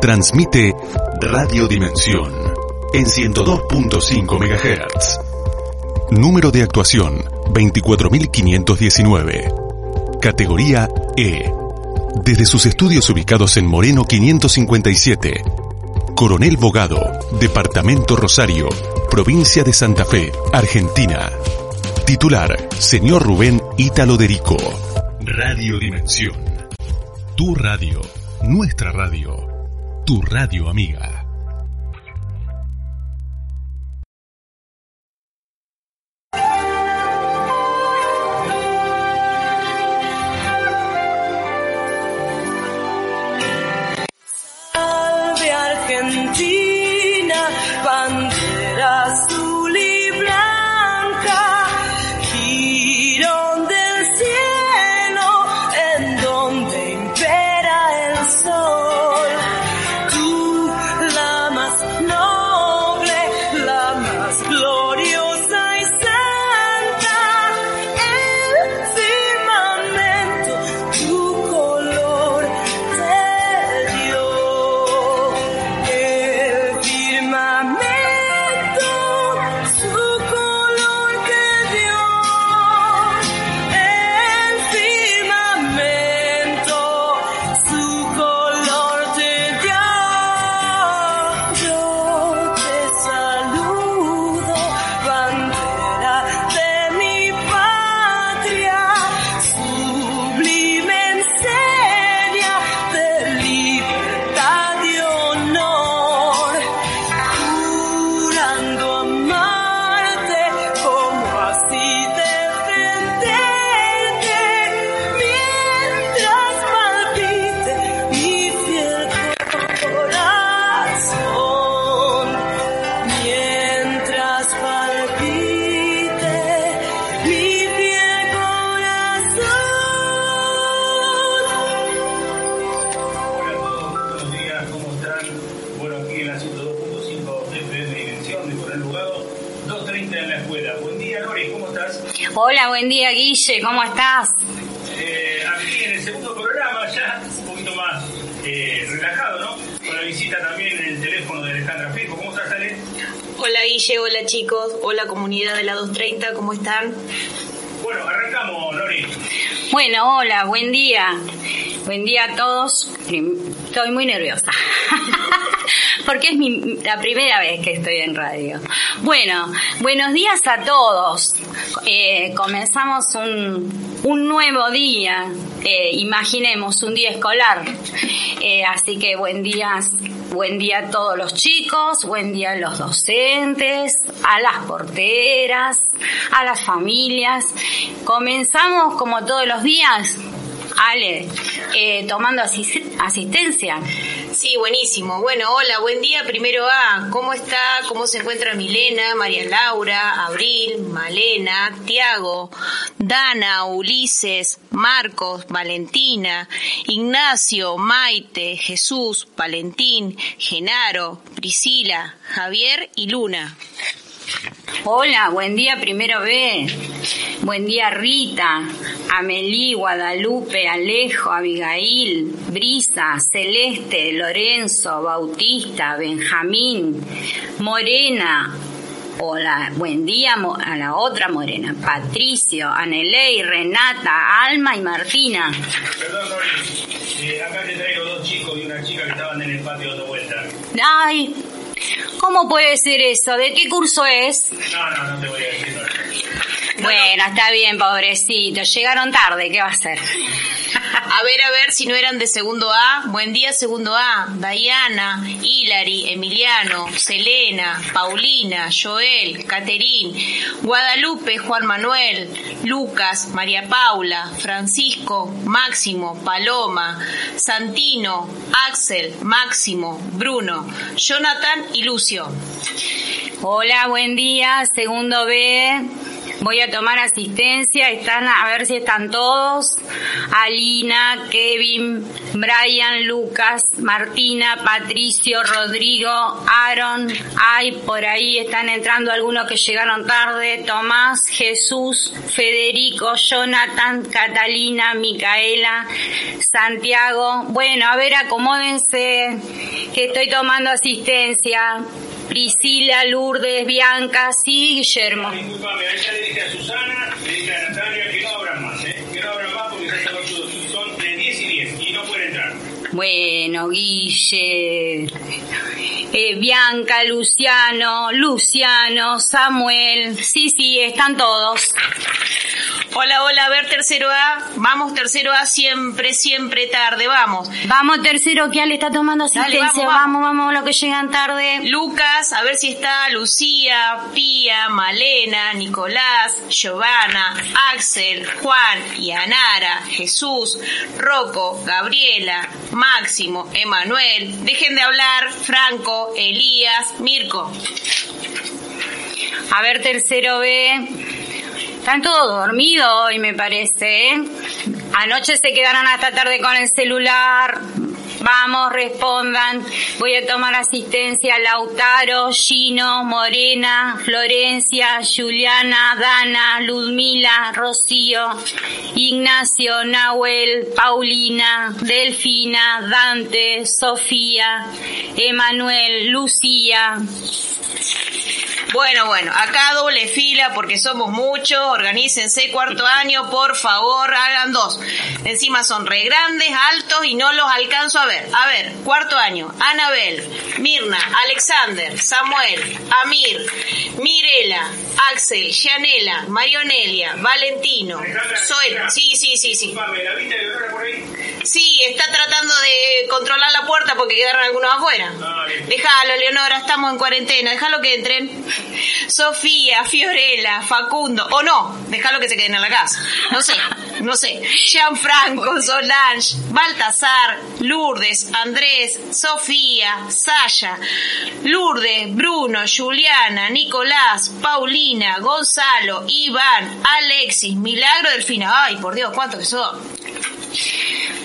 Transmite Radio Dimensión en 102.5 MHz. Número de actuación 24519. Categoría E. Desde sus estudios ubicados en Moreno 557. Coronel Bogado, Departamento Rosario, Provincia de Santa Fe, Argentina. Titular, señor Rubén Ítalo Derico. Radio Dimensión. Tu radio, nuestra radio tu radio amiga. Guille, ¿cómo estás? Eh, aquí en el segundo programa, ya un poquito más eh, relajado, ¿no? Con la visita también en el teléfono de Alejandra Fijo. ¿Cómo estás, Ale? Hola Guille, hola chicos, hola comunidad de la 230, ¿cómo están? Bueno, arrancamos, Lori. Bueno, hola, buen día. Buen día a todos. Estoy muy nerviosa. Porque es mi, la primera vez que estoy en radio. Bueno, buenos días a todos. Eh, comenzamos un, nuevo día. Eh, imaginemos un día escolar. Eh, así que buen día, buen día a todos los chicos, buen día a los docentes, a las porteras, a las familias. Comenzamos como todos los días Ale, tomando asistencia. Sí, buenísimo. Bueno, hola, buen día. Primero A, ¿cómo está? ¿Cómo se encuentra Milena, María Laura, Abril, Malena, Tiago, Dana, Ulises, Marcos, Valentina, Ignacio, Maite, Jesús, Valentín, Genaro, Priscila, Javier y Luna? Hola, buen día primero B. Buen día Rita, Amelí, Guadalupe, Alejo, Abigail, Brisa, Celeste, Lorenzo, Bautista, Benjamín, Morena. Hola, buen día a la otra Morena, Patricio, Anelei, Renata, Alma y Martina. Perdón, eh, acá te traigo dos chicos y una chica que estaban en el patio dando vuelta. Ay, ¿Cómo puede ser eso? ¿De qué curso es? No, no, no te voy a decir. Bueno, está bien, pobrecito. Llegaron tarde, ¿qué va a hacer? A ver, a ver si no eran de segundo A. Buen día, segundo A. Diana, Hilary, Emiliano, Selena, Paulina, Joel, Caterín, Guadalupe, Juan Manuel, Lucas, María Paula, Francisco, Máximo, Paloma, Santino, Axel, Máximo, Bruno, Jonathan y Lucio. Hola, buen día, segundo B. Voy a tomar asistencia, están a ver si están todos. Alina, Kevin, Brian, Lucas, Martina, Patricio, Rodrigo, Aaron, ay, por ahí están entrando algunos que llegaron tarde, Tomás, Jesús, Federico, Jonathan, Catalina, Micaela, Santiago. Bueno, a ver, acomódense, que estoy tomando asistencia. Priscila, Lourdes, Bianca, sí, Guillermo. Susana, le a Natalia que no Bueno, Guille, eh, Bianca, Luciano, Luciano, Samuel, sí, sí, están todos. Hola, hola, a ver, tercero A. Vamos, tercero A, siempre, siempre tarde, vamos. Vamos, tercero, que Ale está tomando asistencia. Dale, vamos, vamos, vamos. vamos, los que llegan tarde. Lucas, a ver si está Lucía, Pía, Malena, Nicolás, Giovanna, Axel, Juan y Anara, Jesús, Rocco, Gabriela, Máximo, Emanuel. Dejen de hablar, Franco, Elías, Mirko. A ver, tercero B. Están todos dormidos hoy, me parece. ¿eh? Anoche se quedaron hasta tarde con el celular. Vamos, respondan. Voy a tomar asistencia. Lautaro, Gino, Morena, Florencia, Juliana, Dana, Ludmila, Rocío, Ignacio, Nahuel, Paulina, Delfina, Dante, Sofía, Emanuel, Lucía. Bueno, bueno, acá doble fila porque somos muchos, organícense cuarto año, por favor, hagan dos. Encima son re grandes, altos y no los alcanzo a ver. A ver, cuarto año, Anabel, Mirna, Alexander, Samuel, Amir, Mirela, Axel, Gianela, Marionelia, Valentino, Zoe, sí, sí, sí, sí. Sí, está tratando de controlar la puerta porque quedaron algunos afuera. Déjalo, Leonora, estamos en cuarentena, déjalo que entren. Sofía, Fiorella, Facundo, o no, déjalo que se queden en la casa. No sé, no sé. Gianfranco, Solange, Baltasar, Lourdes, Andrés, Sofía, Sasha, Lourdes, Bruno, Juliana, Nicolás, Paulina, Gonzalo, Iván, Alexis, Milagro, Delfina. Ay, por Dios, ¿cuántos que son?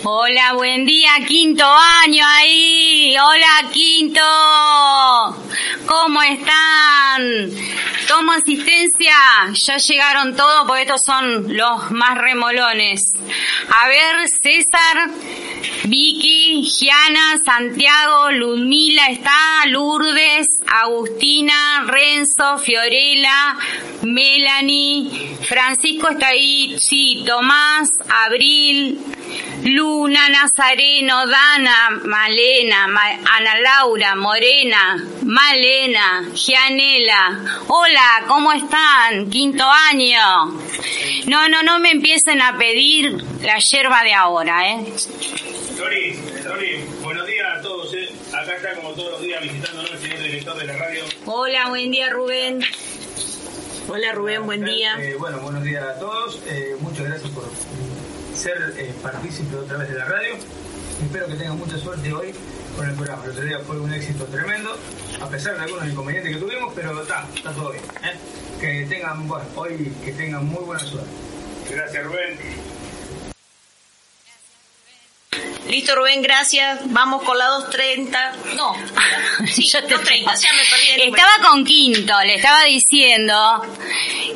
Hola, buen día, quinto año ahí. Hola, quinto. ¿Cómo están? Tomo asistencia. Ya llegaron todos porque estos son los más remolones. A ver, César, Vicky, Giana, Santiago, Ludmila está, Lourdes, Agustina, Renzo, Fiorella, Melanie, Francisco está ahí, sí, Tomás, Abril, Luna, Nazareno, Dana, Malena, Ma- Ana Laura, Morena, Malena, Gianela. Hola, ¿cómo están? Quinto año. No, no, no me empiecen a pedir la yerba de ahora, ¿eh? Lori, Lori, buenos días a todos. ¿eh? Acá está como todos los días visitándonos el señor director de la radio. Hola, buen día, Rubén. Hola Rubén, buen día. Eh, bueno, buenos días a todos. Eh, muchas gracias por ser eh, partícipe otra vez de la radio. Espero que tengan mucha suerte hoy con el programa. El otro día fue un éxito tremendo, a pesar de algunos inconvenientes que tuvimos, pero está, está todo bien. ¿eh? Que tengan, bueno, hoy que tengan muy buena suerte. Gracias, Rubén. Listo Rubén, gracias. Vamos con la 230. No, sí, Yo te- 230, ya me perdí el número. Estaba con Quinto, le estaba diciendo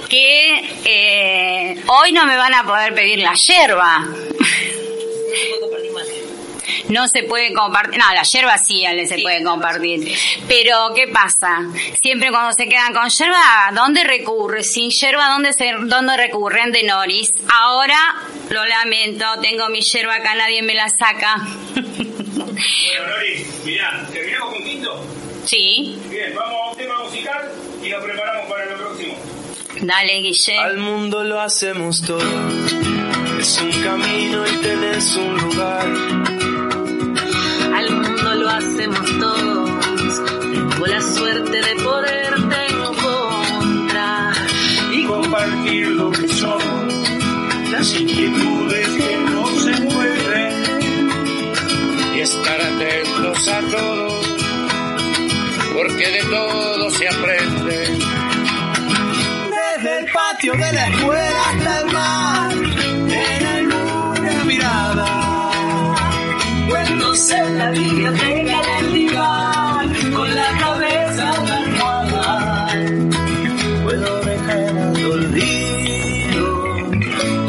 que eh, hoy no me van a poder pedir la yerba. No se puede compartir, no, la yerba sí se puede compartir. Pero, ¿qué pasa? Siempre cuando se quedan con yerba, ¿a ¿dónde recurre? Sin yerba, ¿dónde, se, ¿dónde recurren de Noris? Ahora, lo lamento, tengo mi yerba acá, nadie me la saca. Bueno, Lori, mirá, ¿terminamos con quinto? sí, Bien, vamos a un tema musical y nos preparamos para lo próximo. dale, Guille. Al mundo lo hacemos todo. Es un camino y tenés un lugar. Hacemos todos. Tengo la suerte de poderte encontrar. Y compartir lo que somos, las inquietudes que no se pueden. y estar atentos a todo, porque de todo se aprende. desde el patio de la escuela hasta el mar, en alguna mirada. Cuentos en la biblioteca del con la cabeza almohada. Puedo dejar al olvido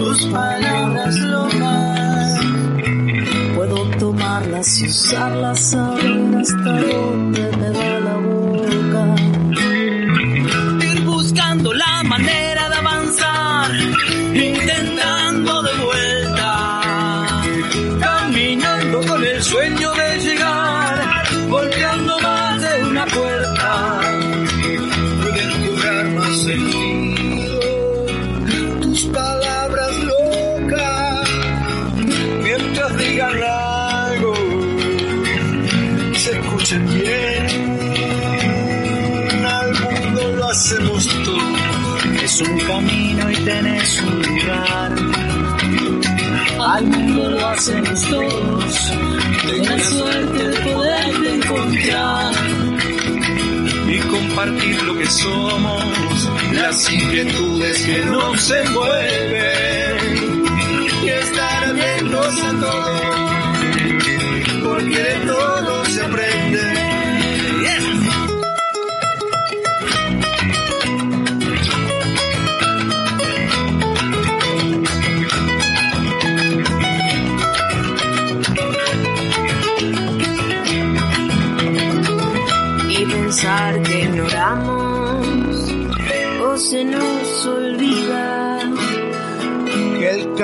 tus palabras locas. Puedo tomarlas y usarlas a ver hasta dónde me va la boca. Hacemos todos, tengo la suerte de poderte encontrar. Y compartir lo que somos, las inquietudes que nos se mueven. Y estar atentos a todo, porque de todo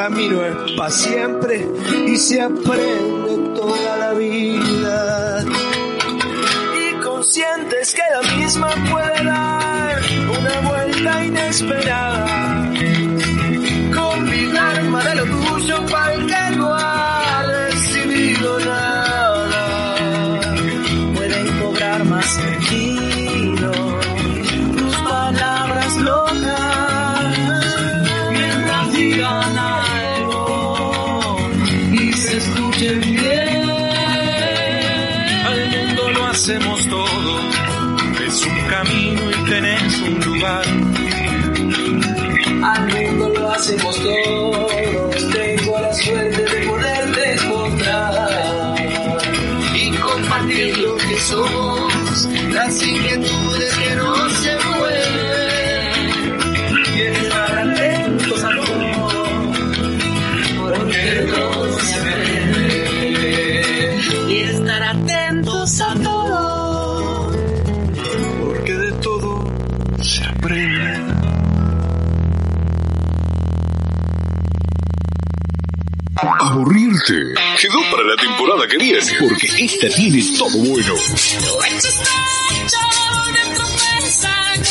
camino es para siempre y se aprende toda la vida. Y conscientes que la misma puede dar una vuelta inesperada. Hacemos todo, es un camino y tenés un lugar. Al mundo lo hacemos todos, tengo la suerte de poderte encontrar y compartir lo que somos, inquietudes Quedó para la temporada que viene. Porque esta tiene todo bueno.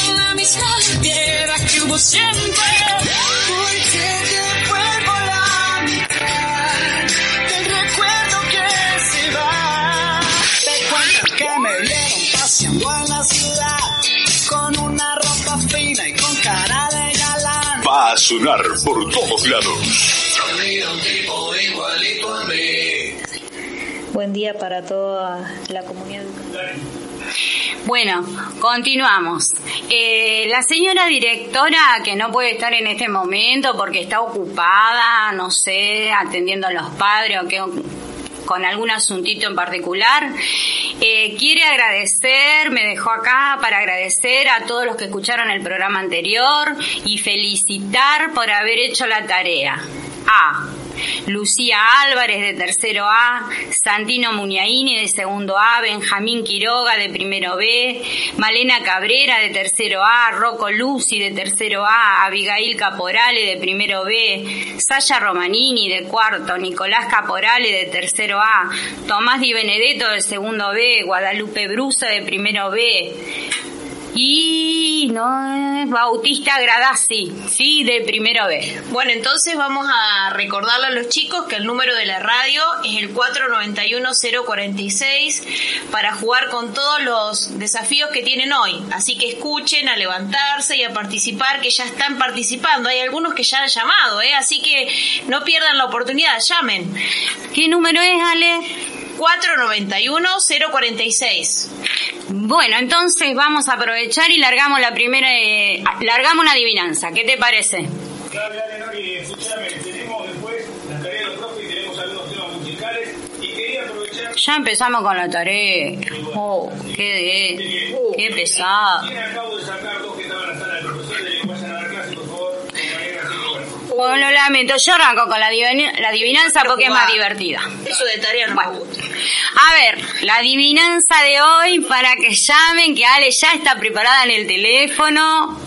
con la misma piedra que hubo siempre. Porque te vuelvo la mitad del recuerdo que se va. Te cuento que me vieron paseando en la ciudad con una ropa fina y con cara de galán. Va a sonar por todos lados. Buen día para toda la comunidad. Bueno, continuamos. Eh, la señora directora, que no puede estar en este momento porque está ocupada, no sé, atendiendo a los padres o con algún asuntito en particular, eh, quiere agradecer, me dejó acá para agradecer a todos los que escucharon el programa anterior y felicitar por haber hecho la tarea. A. Lucía Álvarez de tercero A, Santino Muñaini de segundo A, Benjamín Quiroga de primero B, Malena Cabrera de tercero A, Rocco Lucy de tercero A, Abigail Caporale de primero B, Sasha Romanini de cuarto, Nicolás Caporale de tercero A, Tomás Di Benedetto de segundo B, Guadalupe Brusa de primero B, y no Bautista Gradasi, sí, de primero B. Bueno, entonces vamos a recordarle a los chicos que el número de la radio es el 491-046 para jugar con todos los desafíos que tienen hoy. Así que escuchen a levantarse y a participar, que ya están participando. Hay algunos que ya han llamado, ¿eh? así que no pierdan la oportunidad, llamen. ¿Qué número es, Ale? 491-046. Bueno, entonces vamos a aprovechar y largamos la primera, eh, largamos una adivinanza. ¿Qué te parece? Dale, dale, Nori, escúchame, tenemos después la tarea de los profes y tenemos algunos temas musicales y quería aprovechar... Ya empezamos con la tarea. Oh, qué, qué pesado. Tiene acabo de sacar dos bueno. Lo lamento, yo arranco con la, adivin- la adivinanza porque es más divertida. Eso de tarea no me gusta. A ver, la adivinanza de hoy para que llamen, que Ale ya está preparada en el teléfono.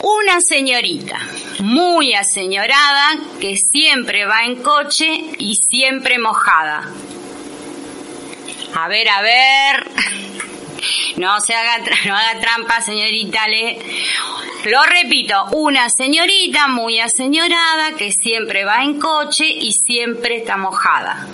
Una señorita muy aseñorada que siempre va en coche y siempre mojada. A ver, a ver. No se haga, no haga trampa, señorita. Le... Lo repito, una señorita muy aseñorada que siempre va en coche y siempre está mojada.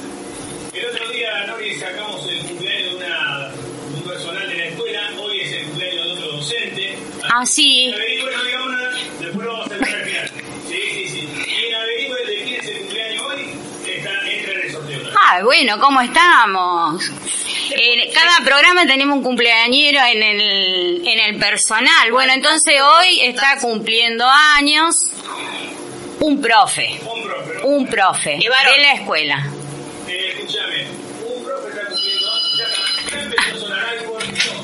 El otro día, Nori, sacamos el cumpleaños de, una, de un personal de la escuela, hoy es el cumpleaños de otro docente. Ah, sí. Averigüe, no digamos nada, después lo vamos a hacer al final. Sí, sí, sí. Quien averigüe de quién es el cumpleaños hoy, está, entra en el sorteo. Ah, bueno, ¿cómo estamos? En cada programa tenemos un cumpleañero en el, en el personal. Bueno, entonces hoy está cumpliendo años un profe. Un profe, ¿no? Un profe de la escuela. Eh, escúchame, un profe está cumpliendo, ya, ya empezó a sonar algo,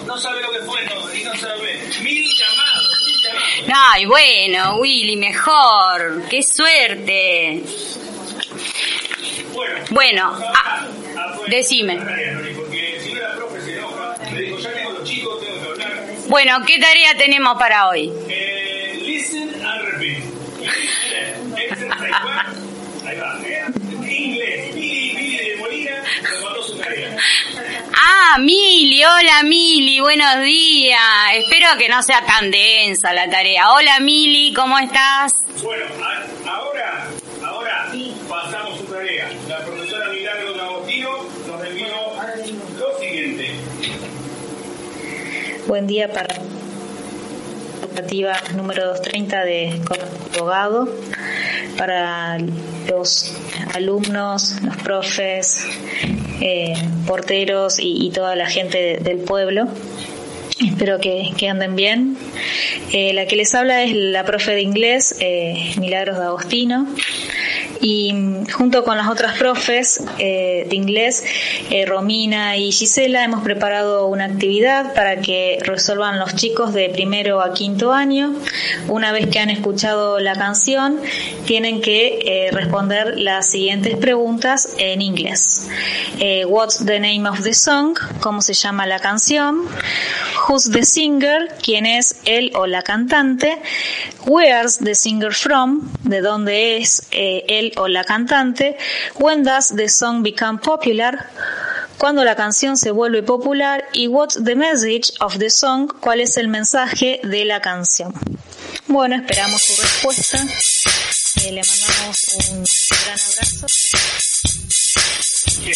no, sabe lo que fue, no, y no sabe. Mil llamados, mil llamados. Ay, bueno, Willy, mejor. Qué suerte. Bueno, Bueno, ah, a- a- decime. a- Nori, Porque si no la profe se enoja, le digo, ya tengo los chicos, tengo que hablar. Bueno, ¿qué tarea tenemos para hoy? Eh, listen and repeat. Ahí va, ¿eh? Inglés. Mili, Mili de Molina nos mandó su tarea. Ah, Mili, hola Mili, buenos días. Espero que no sea tan densa la tarea. Hola Mili, ¿cómo estás? Bueno, a- ahora pasamos su tarea. La profesora Milagro Agostino nos envió lo siguiente. Buen día para operativa número 230 de abogado para los alumnos, los profes, eh, porteros y, toda la gente de- del pueblo. Espero que, que anden bien. Eh, la que les habla es la profe de inglés, eh, Milagros de Agostino. Y mm, junto con las otras profes eh, de inglés, eh, Romina y Gisela, hemos preparado una actividad para que resuelvan los chicos de primero a quinto año. Una vez que han escuchado la canción, tienen que eh, responder las siguientes preguntas en inglés. Eh, what's the name of the song? ¿Cómo se llama la canción? Who's the singer? ¿Quién es él o la cantante? Where's the singer from? ¿De dónde es eh, o la cantante? When does the song become popular? Cuando la canción se vuelve popular y what's the message of the song? ¿Cuál es el mensaje de la canción? Bueno, esperamos su respuesta. Eh, le mandamos un gran abrazo. Y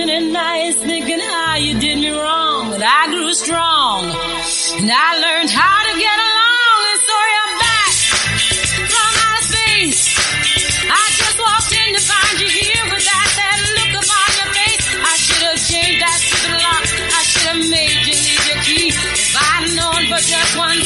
so many nights thinking how you did me wrong. And I grew strong. And I learned how to get along. And so you're back from outer space. I just walked in to find you here with that look upon your face. I should have changed that stupid lock. I should have made you leave your key. If I'd known for just one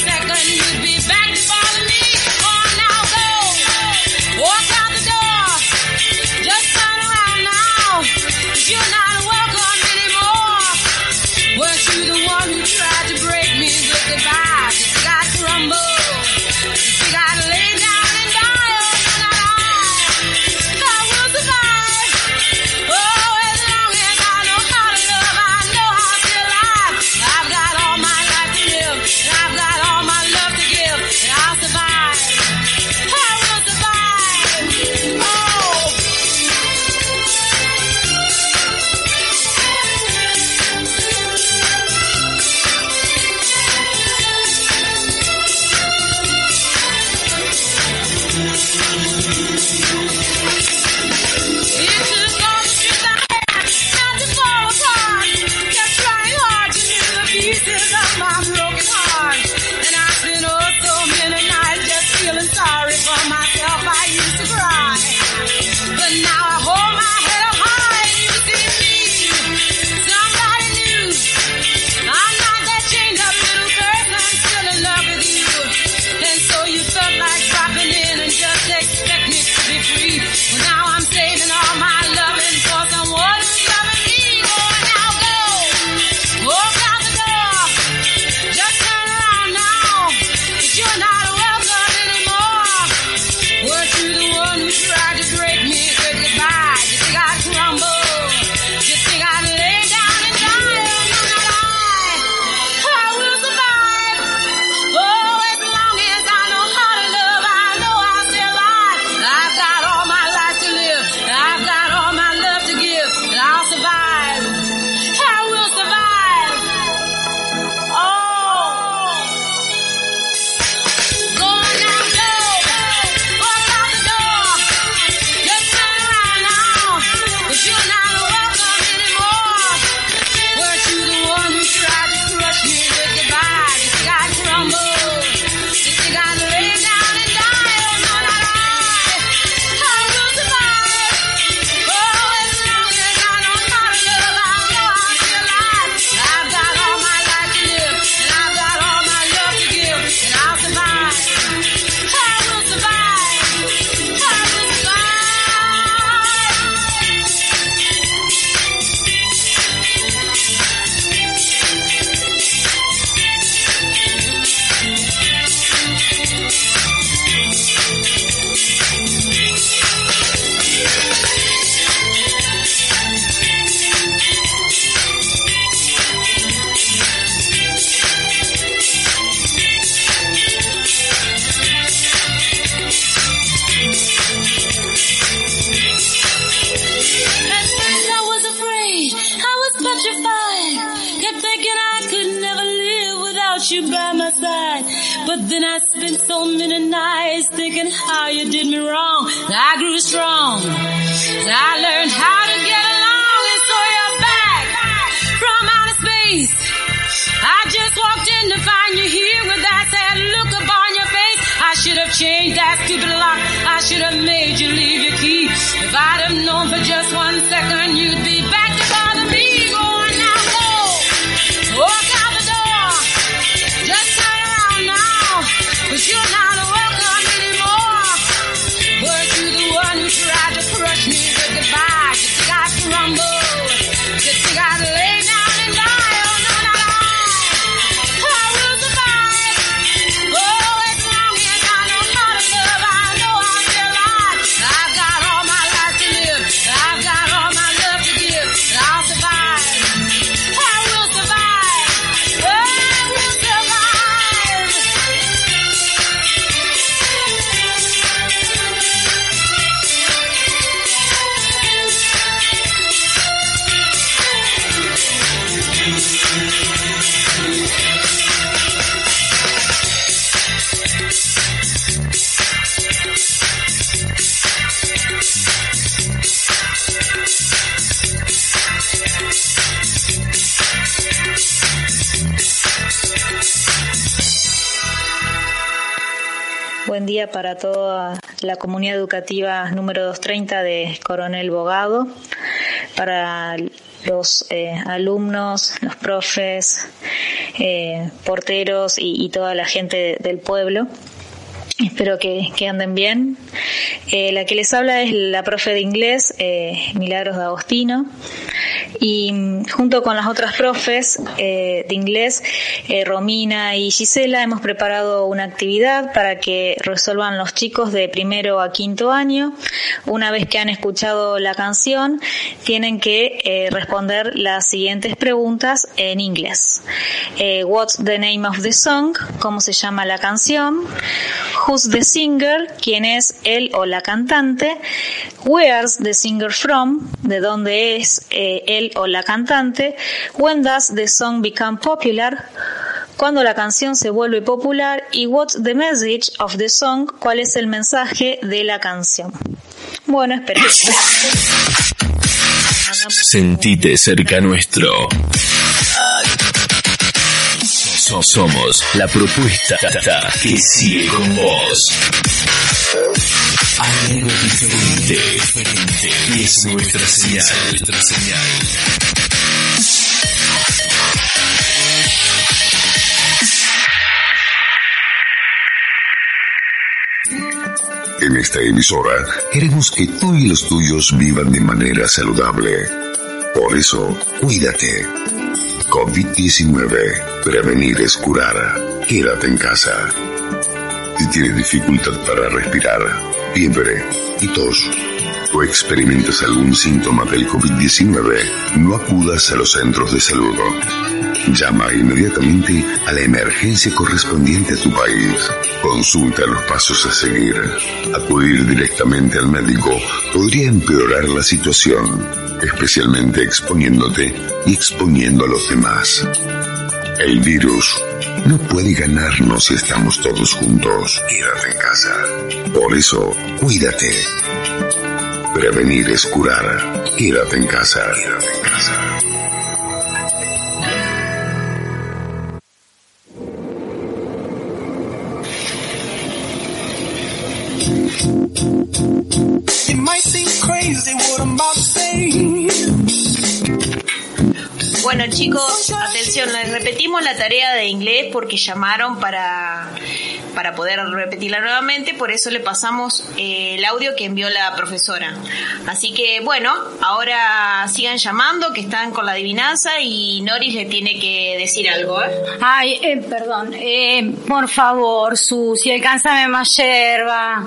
para toda la comunidad educativa número 230 de Coronel Bogado, para los eh, alumnos, los profes, eh, porteros y, toda la gente del pueblo. Espero que, anden bien. Eh, la que les habla es la profe de inglés, Milagros de Agostino. Y mm, junto con las otras profes eh, de inglés, eh, Romina y Gisela, hemos preparado una actividad para que resuelvan los chicos de primero a quinto año. Una vez que han escuchado la canción, tienen que eh, responder las siguientes preguntas en inglés. Eh, what's the name of the song? ¿Cómo se llama la canción? Who's the singer? ¿Quién es él o la cantante? Where's the singer from? ¿De dónde es eh, él él o la cantante, When Does the Song Become Popular? Cuando la canción se vuelve popular y What's the Message of the Song? ¿Cuál es el mensaje de la canción? Bueno, esperemos. Sentite cerca nuestro. So somos la propuesta que sigue con vos algo diferente. Y es nuestra señal. Nuestra señal. En esta emisora queremos que tú y los tuyos vivan de manera saludable. Por eso, cuídate. COVID-19. Prevenir es curar. Quédate en casa. Si tienes dificultad para respirar, fiebre y tos, o experimentas algún síntoma del COVID-19, no acudas a los centros de salud. Llama inmediatamente a la emergencia correspondiente a tu país. Consulta los pasos a seguir. Acudir directamente al médico podría empeorar la situación, especialmente exponiéndote y exponiendo a los demás. El virus no puede ganarnos si estamos todos juntos. Quédate en casa. Por eso, cuídate. Prevenir es curar. Quédate en casa. Quédate en casa. It might seem crazy what I'm about to say. Bueno chicos, atención, les repetimos la tarea de inglés porque llamaron para, para poder repetirla nuevamente, por eso le pasamos eh, el audio que envió la profesora. Así que bueno, ahora sigan llamando, que están con la adivinanza y Noris le tiene que decir algo. ¿eh? Ay, eh, perdón. Eh, por favor, Susi, alcánzame más yerba.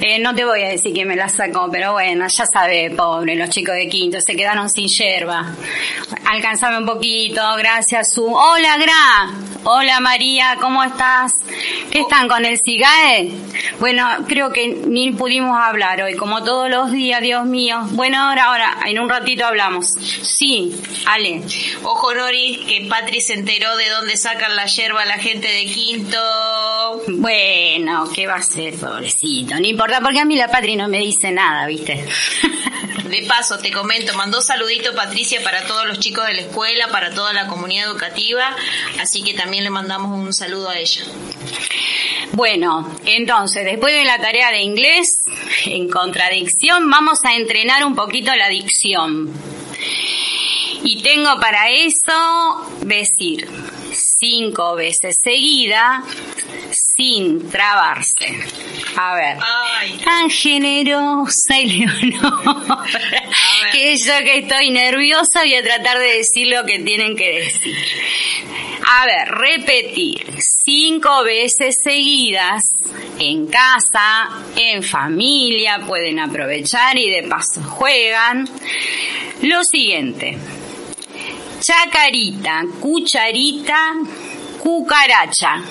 Eh, no te voy a decir que me la sacó, pero bueno, ya sabe, pobre, los chicos de quinto se quedaron sin yerba. Alcánzame un poquito, gracias, Su. Hola, Gra. Hola, María, ¿cómo estás? ¿Qué están con el CIGAE? Bueno, creo que ni pudimos hablar hoy, como todos los días, Dios mío. Bueno, ahora, ahora, en un ratito hablamos. Sí, Ale. Ojo Noris, que Patri se enteró de dónde sacan la yerba la gente de quinto. Bueno, ¿qué va a ser, pobrecito? No importa, porque a mí la Patri no me dice nada, ¿viste? De paso, te comento, mandó saludito Patricia para todos los chicos de la escuela, para toda la comunidad educativa, así que también le mandamos un saludo a ella. Bueno, entonces, después de la tarea de inglés, en contradicción, vamos a entrenar un poquito la dicción. Y tengo para eso decir cinco veces seguida sin trabarse. A ver, tan generosa y Leonora, que yo que estoy nerviosa voy a tratar de decir lo que tienen que decir. A ver, repetir cinco veces seguidas en casa, en familia, pueden aprovechar y de paso juegan. Lo siguiente, chacarita, cucharita, cucaracha.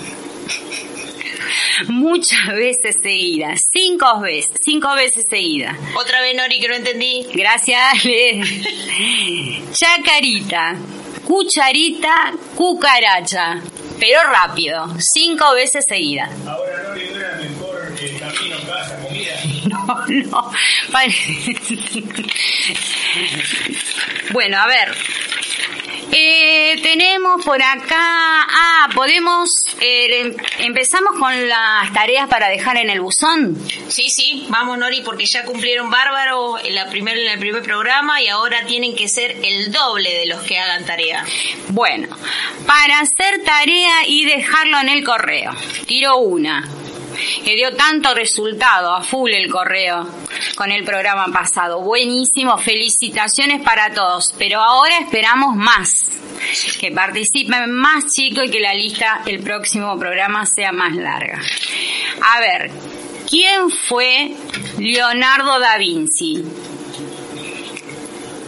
Muchas veces seguidas, cinco veces, cinco veces seguidas. Otra vez, Nori, que no entendí. Gracias, Ale. Chacarita, cucharita, cucaracha. Pero rápido, cinco veces seguidas. Ahora no le era mejor el camino casa, comida. No, no. Bueno, a ver. Eh, tenemos por acá. Ah, podemos. eh, em- empezamos con las tareas para dejar en el buzón. Sí, sí, vamos Nori, porque ya cumplieron bárbaro en, la primer, en el primer programa y ahora tienen que ser el doble de los que hagan tarea. Bueno, para hacer tarea y dejarlo en el correo. Tiro una. Que dio tanto resultado, a full el correo con el programa pasado. Buenísimo, felicitaciones para todos. Pero ahora esperamos más. Que participen más chicos y que la lista el próximo programa sea más larga. A ver, ¿quién fue Leonardo da Vinci?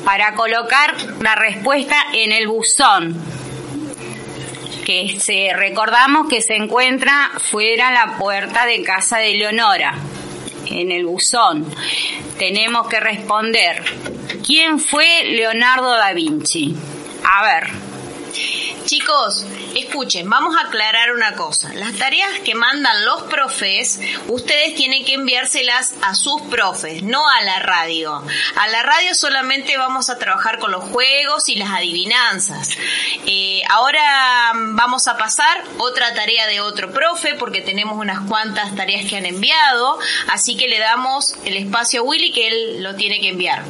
Para colocar la respuesta en el buzón que se, recordamos que se encuentra fuera la puerta de casa de Leonora, en el buzón. Tenemos que responder, ¿quién fue Leonardo da Vinci? A ver, Chicos, escuchen, vamos a aclarar una cosa. Las tareas que mandan los profes, ustedes tienen que enviárselas a sus profes, no a la radio. A la radio solamente vamos a trabajar con los juegos y las adivinanzas. Eh, ahora vamos a pasar otra tarea de otro profe porque tenemos unas cuantas tareas que han enviado, así que le damos el espacio a Willy que él lo tiene que enviar.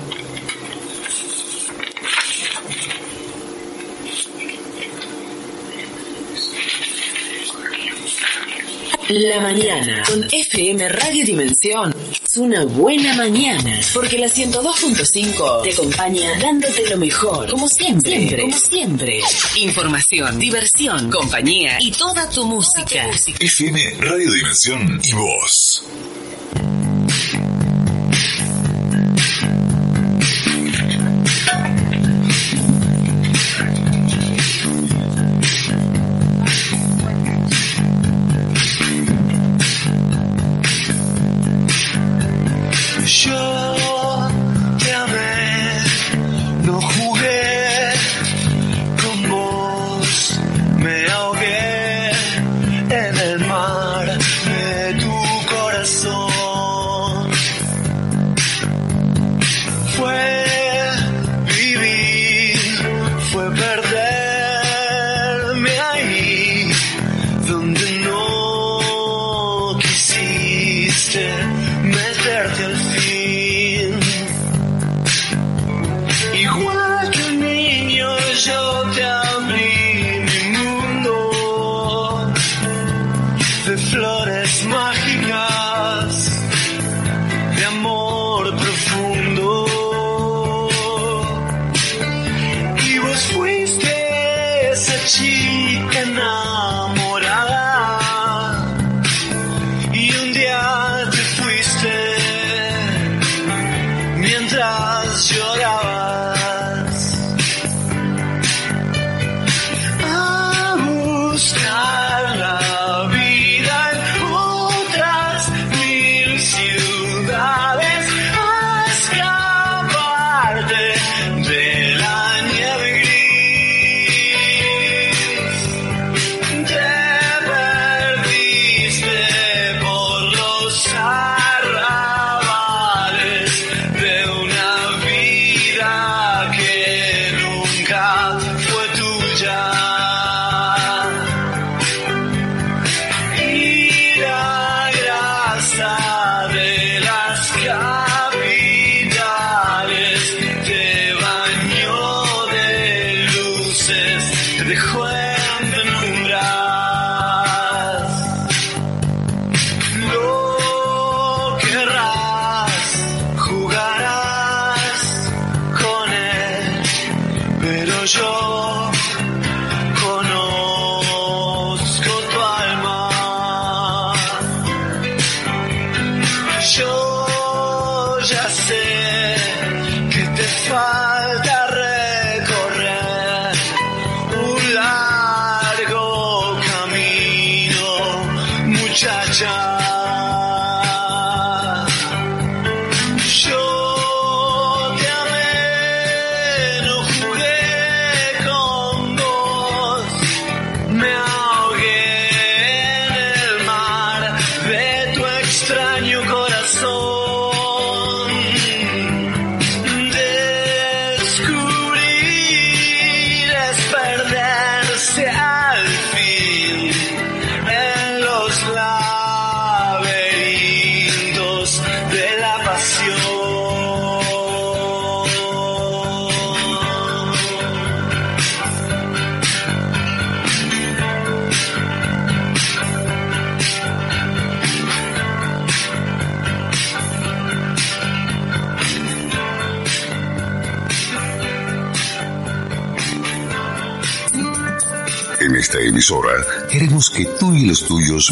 La mañana con FM Radio Dimensión es una buena mañana porque la 102.5 te acompaña dándote lo mejor, como siempre, siempre, como siempre. Información, diversión, compañía y toda tu música. FM Radio Dimensión y voz.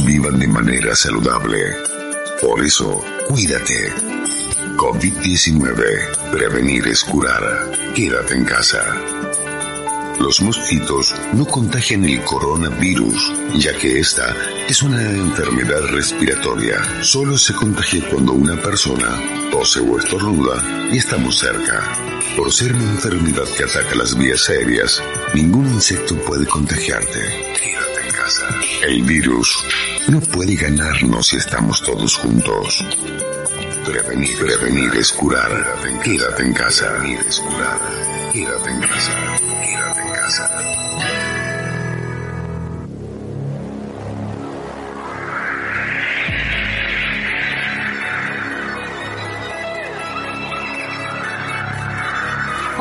Vivan de manera saludable. Por eso, cuídate. COVID-19. Prevenir es curar. Quédate en casa. Los mosquitos no contagian el coronavirus, ya que esta es una enfermedad respiratoria. Solo se contagia cuando una persona tose o estornuda y estamos cerca. Por ser una enfermedad que ataca las vías aéreas, ningún insecto puede contagiarte. Quédate en casa. El virus no puede ganarnos si estamos todos juntos. Prevenir, prevenir es curar. Quédate en casa. Prevenir es curar. Quédate en casa. Quédate en casa.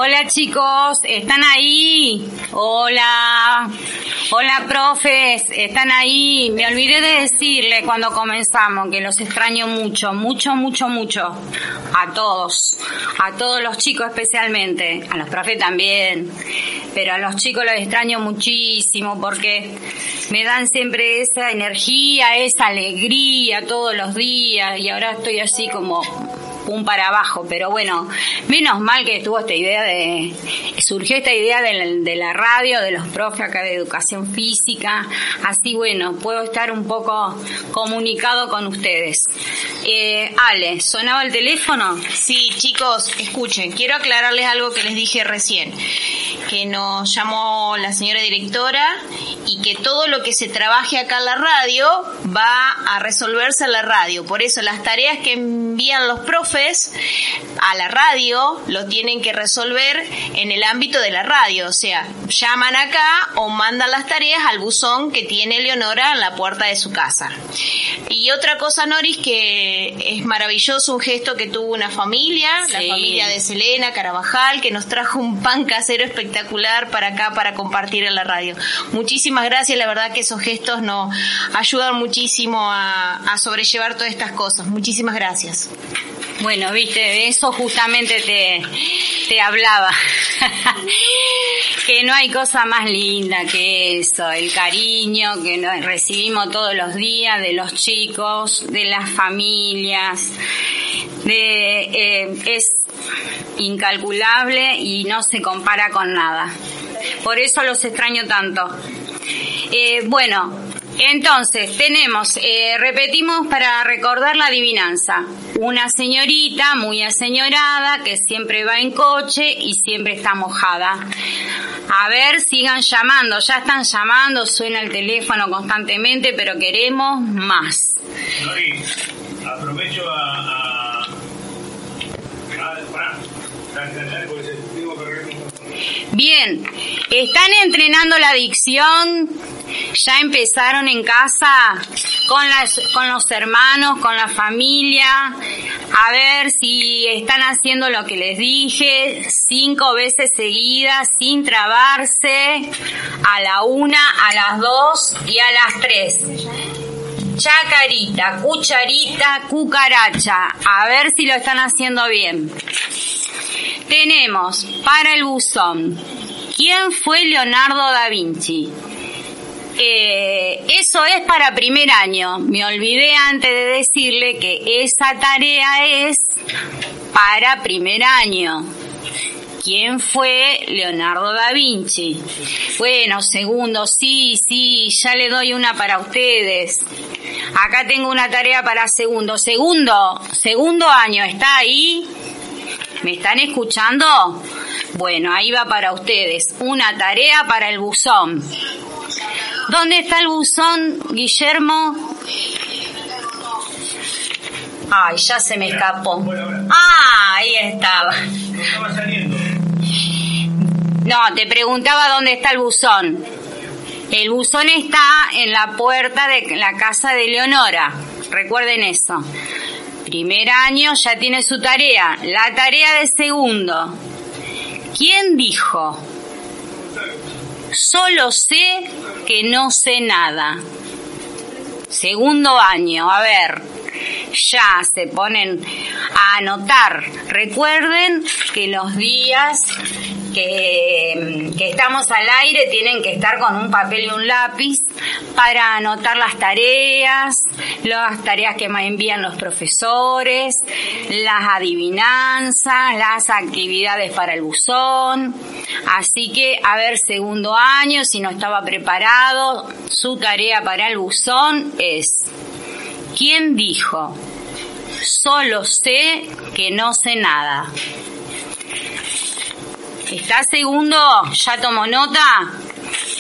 Hola chicos, ¿están ahí? Hola. Hola profes, ¿están ahí? Me olvidé de decirle cuando comenzamos que los extraño mucho, mucho, mucho, mucho. A todos, a todos los chicos especialmente, a los profes también. Pero a los chicos los extraño muchísimo porque me dan siempre esa energía, esa alegría todos los días y ahora estoy así como un para abajo, pero bueno, menos mal que estuvo esta idea de, surgió esta idea de la, de la radio, de los profes acá de educación física, así bueno, puedo estar un poco comunicado con ustedes. Eh, Ale, ¿sonaba el teléfono? Sí, chicos, escuchen, quiero aclararles algo que les dije recién, que nos llamó la señora directora y que todo lo que se trabaje acá en la radio va a resolverse en la radio. Por eso las tareas que envían los profes a la radio lo tienen que resolver en el ámbito de la radio. O sea, llaman acá o mandan las tareas al buzón que tiene Leonora en la puerta de su casa. Y otra cosa, Noris, que es maravilloso, un gesto que tuvo una familia, la familia de Selena Carabajal, que nos trajo un pan casero espectacular para acá, para compartir en la radio. Muchísimas gracias, la verdad que esos gestos nos ayudan muchísimo a, a sobrellevar todas estas cosas. Muchísimas gracias. Bueno, viste, de eso justamente te, te hablaba. que no hay cosa más linda que eso, el cariño que recibimos todos los días de los chicos, de las familias, de, eh, es incalculable y no se compara con nada. Por eso los extraño tanto. Eh, bueno, entonces tenemos, eh, repetimos para recordar la adivinanza. Una señorita muy aseñorada que siempre va en coche y siempre está mojada. A ver, sigan llamando, ya están llamando, suena el teléfono constantemente, pero queremos más. Aprovecho a, a pará. Dale, dale, dale, porque se- tengo que reír. Bien, ¿están entrenando la dicción? ¿Ya empezaron en casa con, las, con los hermanos, con la familia? A ver si están haciendo lo que les dije cinco veces seguidas sin trabarse a la una, a las dos y a las tres. Chacarita, cucharita, cucaracha. A ver si lo están haciendo bien. Tenemos para el buzón. ¿Quién fue Leonardo da Vinci? Eh, eso es para primer año. Me olvidé antes de decirle que esa tarea es para primer año. ¿Quién fue Leonardo da Vinci? Bueno, segundo, sí, sí, ya le doy una para ustedes. Acá tengo una tarea para segundo. Segundo, segundo año, ¿está ahí? ¿Me están escuchando? Bueno, ahí va para ustedes. Una tarea para el buzón. ¿Dónde está el buzón, Guillermo? Ay, ya se me escapó. Ah, ahí estaba. No te preguntaba dónde está el buzón. El buzón está en la puerta de la casa de Leonora. Recuerden eso. Primer año ya tiene su tarea. La tarea de segundo. ¿Quién dijo? Solo sé que no sé nada. Segundo año, a ver, ya se ponen a anotar. Recuerden que los días que, estamos al aire tienen que estar con un papel y un lápiz para anotar las tareas, las tareas que me envían los profesores, las adivinanzas, las actividades para el buzón. Así que, a ver, segundo año, si no estaba preparado, su tarea para el buzón es, ¿quién dijo? Solo sé que no sé nada. ¿Está segundo? ¿Ya tomó nota?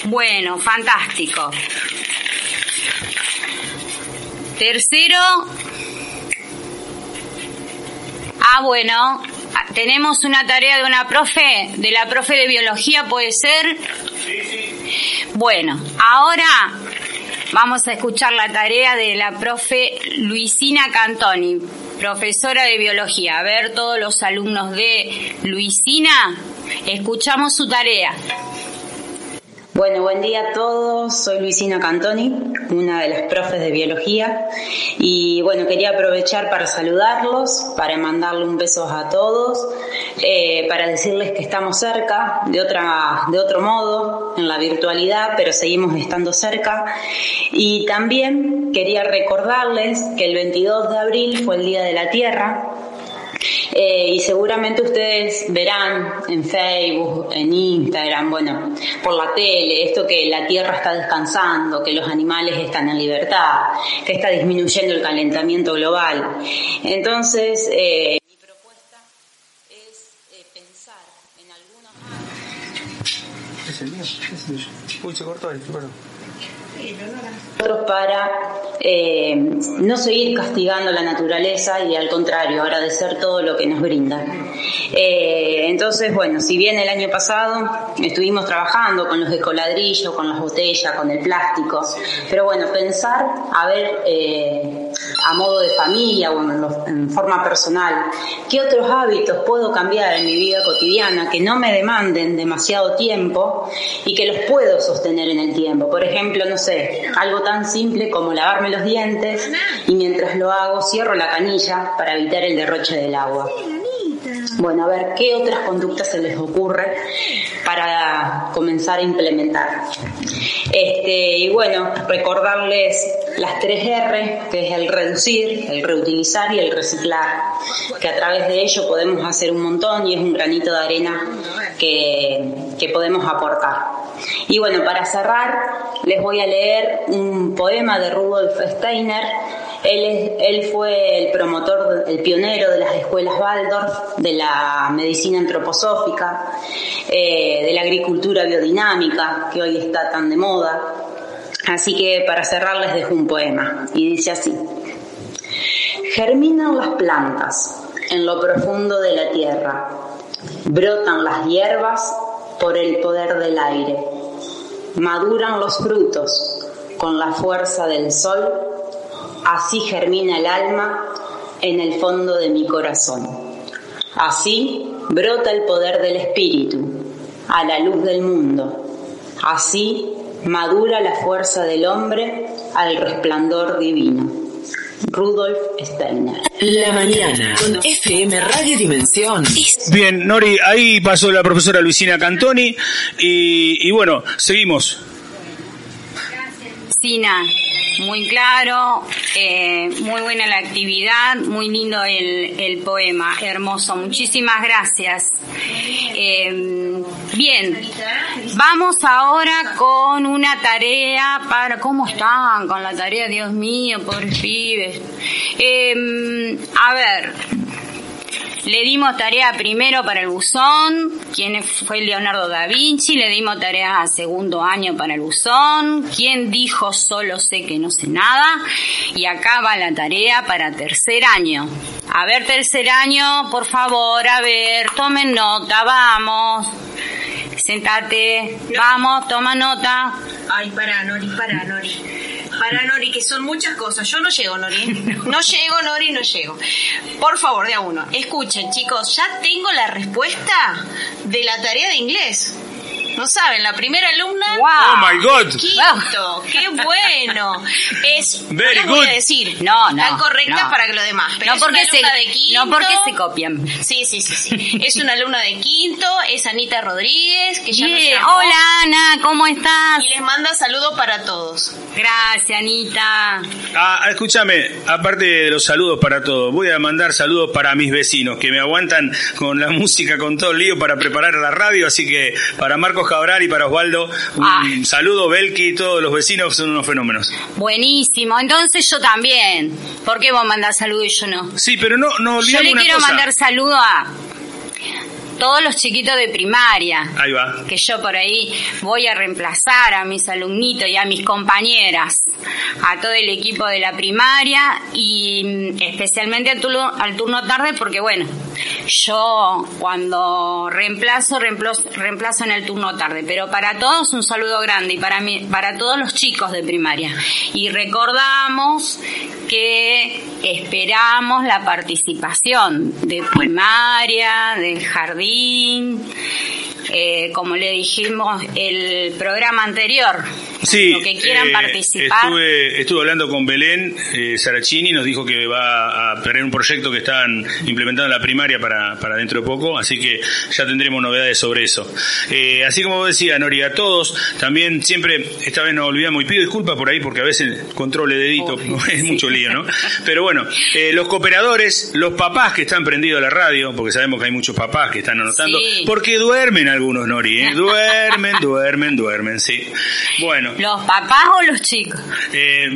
Bueno, fantástico. Tercero. Ah, bueno, tenemos una tarea de una profe, de la profe de biología, ¿puede ser? Bueno, ahora vamos a escuchar la tarea de la profe Luisina Cantoni, profesora de biología. A ver, todos los alumnos de Luisina, escuchamos su tarea. Bueno, buen día a todos. Soy Luisina Cantoni, una de las profes de biología. Y bueno, quería aprovechar para saludarlos, para mandarle un beso a todos, eh, para decirles que estamos cerca, de, otra, de otro modo, en la virtualidad, pero seguimos estando cerca. Y también quería recordarles que el 22 de abril fue el Día de la Tierra, eh, y seguramente ustedes verán en Facebook, en Instagram, bueno, por la tele, esto que la Tierra está descansando, que los animales están en libertad, que está disminuyendo el calentamiento global. Entonces, eh, mi propuesta es eh, pensar en algunos Es el mío, es el tuyo. Uy, se cortó ahí, bueno. Nosotros para eh, no seguir castigando la naturaleza y al contrario, agradecer todo lo que nos brinda. Eh, entonces, bueno, si bien el año pasado estuvimos trabajando con los ecoladrillos, con las botellas, con el plástico, pero bueno, pensar, a ver, eh, a modo de familia o en, forma personal, qué otros hábitos puedo cambiar en mi vida cotidiana que no me demanden demasiado tiempo y que los puedo sostener en el tiempo. Por ejemplo, no sé, algo tan simple como lavarme los dientes y mientras lo hago cierro la canilla para evitar el derroche del agua. Bueno, a ver qué otras conductas se les ocurre para comenzar a implementar. Este, y bueno, recordarles las tres R, que es el reducir, el reutilizar y el reciclar, que a través de ello podemos hacer un montón y es un granito de arena que, que podemos aportar. Y bueno, para cerrar, les voy a leer un poema de Rudolf Steiner. Él, fue el promotor, el pionero de las escuelas Waldorf, de la medicina antroposófica, eh, de la agricultura biodinámica, que hoy está tan de moda. Así que para cerrar les dejo un poema y dice así. Germinan las plantas en lo profundo de la tierra, brotan las hierbas por el poder del aire, maduran los frutos con la fuerza del sol, así germina el alma en el fondo de mi corazón. Así brota el poder del espíritu a la luz del mundo. Así madura la fuerza del hombre al resplandor divino. Rudolf Steiner. La mañana con FM Radio Dimensión. Bien, Nori, ahí pasó la profesora Luisina Cantoni y, y bueno, seguimos. Muy claro, eh, muy buena la actividad, muy lindo el, el poema, hermoso, muchísimas gracias. Eh, bien, vamos ahora con una tarea para, ¿cómo están con la tarea? Dios mío, pobres pibes. Eh, a ver, le dimos tarea primero para el buzón, quien fue Leonardo da Vinci, le dimos tarea a segundo año para el buzón, quien dijo solo sé que no sé nada, y acá va la tarea para tercer año. A ver, tercer año, por favor, a ver, tomen nota, vamos. Sentate, vamos, toma nota. Ay, para, Nori, para, Nori. Para, Nori, que son muchas cosas. Yo no llego, Nori. No llego, Nori, no llego. Por favor, de a uno. Escuchen, chicos, ya tengo la respuesta de la tarea de inglés. No saben, la primera alumna. Oh my God. Quinto, qué bueno. Es. Very no voy a good. decir. No, no, Tan correcta no. para que lo demás. Pero No es porque una se- alumna de quinto. no porque se copian. Sí, sí, sí, sí. Es una alumna de quinto, es Anita Rodríguez, que ya nos. Hola Ana, ¿cómo estás? Y les manda saludo para todos. Gracias Anita. Ah, escúchame, aparte de los saludos para todos, voy a mandar saludos para mis vecinos que me aguantan con la música, con todo el lío para preparar la radio, así que para Marcos Cabral y para Osvaldo, un Ah. saludo, Belki, todos los vecinos son unos fenómenos. Buenísimo, entonces yo también. ¿Por qué vos mandás saludos y yo no? Sí, pero no, no Yo olvidamos le una quiero cosa. mandar saludo a todos los chiquitos de primaria. Ahí va. que yo por ahí voy a reemplazar a mis alumnitos y a mis compañeras, a todo el equipo de la primaria y mm, especialmente al turno, al turno tarde porque bueno, yo cuando reemplazo, reemplazo, reemplazo en el turno tarde, pero para todos un saludo grande y para mí, para todos los chicos de primaria. Y recordamos que esperamos la participación de primaria, del jardín, eh, como le dijimos el programa anterior, Sí, lo que quieran eh, participar. Estuve, estuve hablando con Belén eh, Saracini, nos dijo que va a tener un proyecto que están implementando en la primaria para, para dentro de poco, así que ya tendremos novedades sobre eso. Eh, así como vos decías, Nori, a todos, también siempre, esta vez nos olvidamos, y pido disculpas por ahí porque a veces controle dedito, es mucho lío, ¿no? Pero bueno, los cooperadores, los papás que están prendidos a la radio, porque sabemos que hay muchos papás que están anotando, Sí. porque duermen algunos, Nori, ¿eh? duermen, duermen, duermen, sí. Bueno, ¿Los papás o los chicos? eh,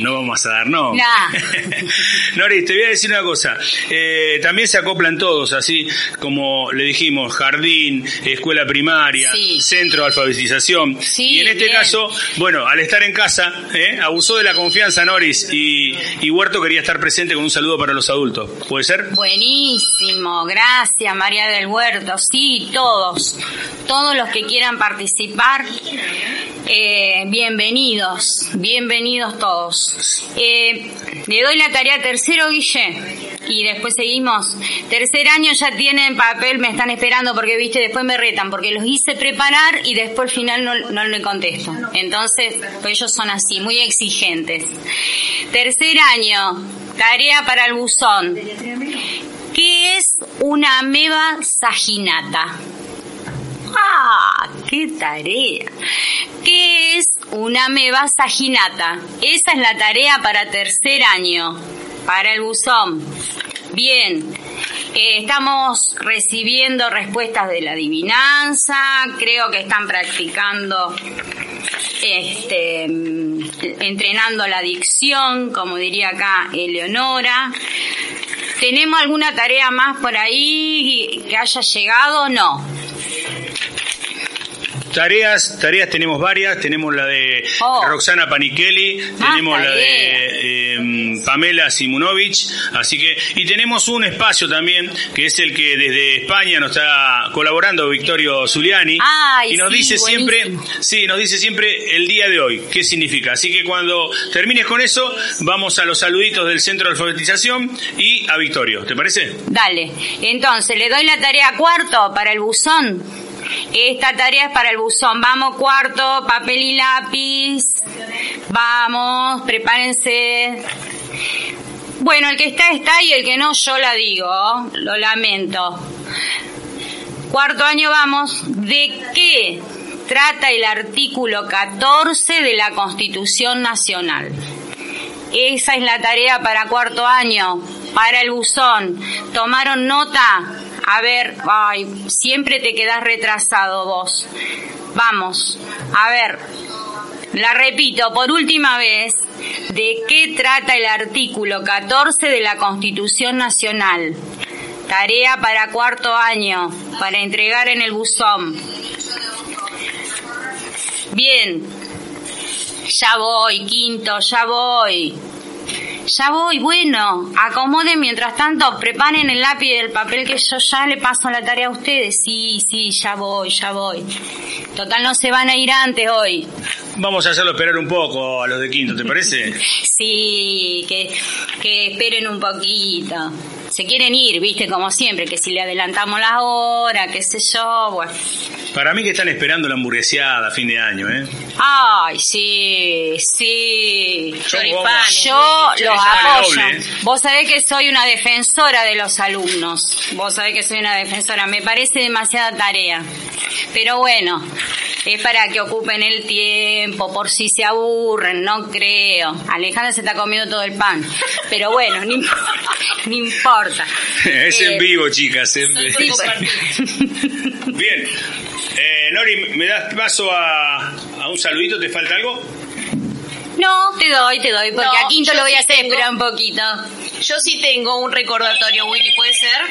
no vamos a dar, no. Nah. Nori, te voy a decir una cosa. Eh, también se acoplan todos, así como le dijimos, jardín, escuela primaria, Sí. centro de alfabetización. Sí, y en este bien. caso, bueno, al estar en casa, eh, abusó de la confianza Noris y, y Huerto quería estar presente con un saludo para los adultos. ¿Puede ser? Buenísimo, gracias María del Huerto. Sí, todos, todos los que quieran participar, eh, bienvenidos, bienvenidos todos. Eh, le doy la tarea tercero, Guille, y después seguimos. Tercer año ya tienen papel, me están esperando porque, viste, después me retan, porque los hice preparar y después al final no, no le contesto. Entonces, pues ellos son así, muy exigentes. Tercer año, tarea para el buzón. ¿Qué es una ameba saginata? ¡Ah! ¡Qué tarea! ¿Qué es una ameba saginata? Esa es la tarea para tercer año, para el buzón. Bien, eh, estamos recibiendo respuestas de la adivinanza, creo que están practicando, este, mm, entrenando la dicción, como diría acá Eleonora. ¿Tenemos alguna tarea más por ahí que haya llegado? No. Tareas, tareas tenemos varias, tenemos la de Oh. Roxana Panichelli, tenemos la de eh, Pamela Simunovich, así que, y tenemos un espacio también, que es el que desde España nos está colaborando Victorio Zuliani, Ay, y nos sí, dice siempre, sí, nos dice siempre el día de hoy, qué significa. Así que cuando termines con eso, vamos a los saluditos del centro de alfabetización y a Victorio, ¿te parece? Dale. Entonces, le doy la tarea cuarto para el buzón. Esta tarea es para el buzón. Vamos, cuarto, papel y lápiz. Vamos, prepárense. Bueno, el que está, está y el que no, yo la digo. Lo lamento. Cuarto año vamos. ¿De qué trata el artículo 14 de la Constitución Nacional? Esa es la tarea para cuarto año, para el buzón. ¿Tomaron nota? A ver, ay, siempre te quedas retrasado vos. Vamos, a ver, la repito por última vez. ¿De qué trata el artículo 14 de la Constitución Nacional? Tarea para cuarto año, para entregar en el buzón. Bien, ya voy, quinto, ya voy. Ya voy, bueno, acomoden mientras tanto, preparen el lápiz y el papel que yo ya le paso la tarea a ustedes. Sí, sí, ya voy, ya voy. Total, no se van a ir antes hoy. Vamos a hacerlo esperar un poco a los de quinto, ¿te parece? Sí, que, que esperen un poquito. Se quieren ir, viste, como siempre, que si le adelantamos la hora, qué sé yo, bueno. Para mí que están esperando la hamburgueseada a fin de año, ¿eh? Ay, sí, sí. Yo, yo ¿eh? los Doble, ¿eh? Vos sabés que soy una defensora de los alumnos. Vos sabés que soy una defensora. Me parece demasiada tarea. Pero bueno, es para que ocupen el tiempo, por si se aburren, no creo. Alejandra se está comiendo todo el pan. Pero bueno, no importa. No importa. Es en Eh, vivo, chicas. en vivo. Bien. Eh, Nori, ¿me das paso a, a un saludito? ¿Te falta algo? No, te doy, te doy, porque No, a Quinto yo lo voy a hacer tengo. esperar un poquito. Yo sí tengo un recordatorio, Willy, ¿puede ser?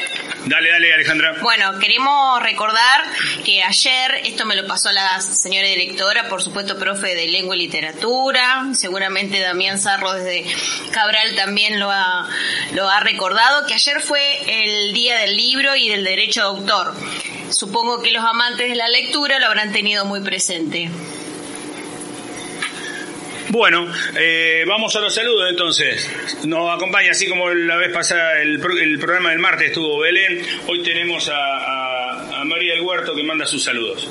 Dale, dale, Alejandra. Bueno, queremos recordar que ayer, esto me lo pasó la señora directora, por supuesto, profe de lengua y literatura, seguramente Damián Sarro desde Cabral también lo ha, lo ha recordado, que ayer fue el día del libro y del derecho de autor. Supongo que los amantes de la lectura lo habrán tenido muy presente. Bueno, eh, vamos a los saludos entonces. Nos acompaña, así como la vez pasada, el, pro- el programa del martes estuvo Belén. Hoy tenemos a- a María del Huerto que manda sus saludos.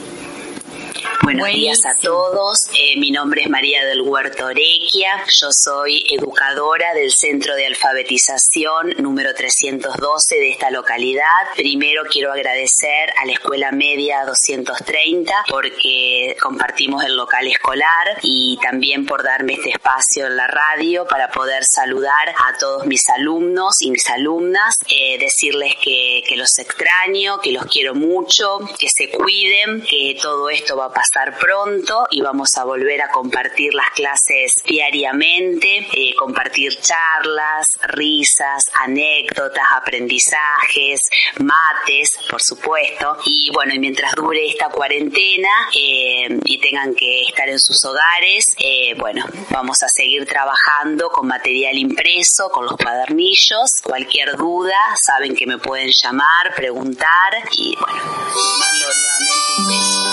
Buenos días a todos. Eh, mi nombre es María del Huerto Orequia. Yo soy educadora del Centro de Alfabetización número 312 de esta localidad. Primero quiero agradecer a la Escuela Media 230 porque compartimos el local escolar y también por darme este espacio en la radio para poder saludar a todos mis alumnos y mis alumnas, eh, decirles que, que los extraño, que los quiero mucho, que se cuiden, que todo esto va a pasar pronto y vamos a volver a compartir las clases diariamente, eh, compartir charlas, risas, anécdotas, aprendizajes, mates, por supuesto. Y bueno, y mientras dure esta cuarentena eh, y tengan que estar en sus hogares, eh, bueno, vamos a seguir trabajando con material impreso, con los cuadernillos. Cualquier duda, saben que me pueden llamar, preguntar y bueno, mando nuevamente un beso.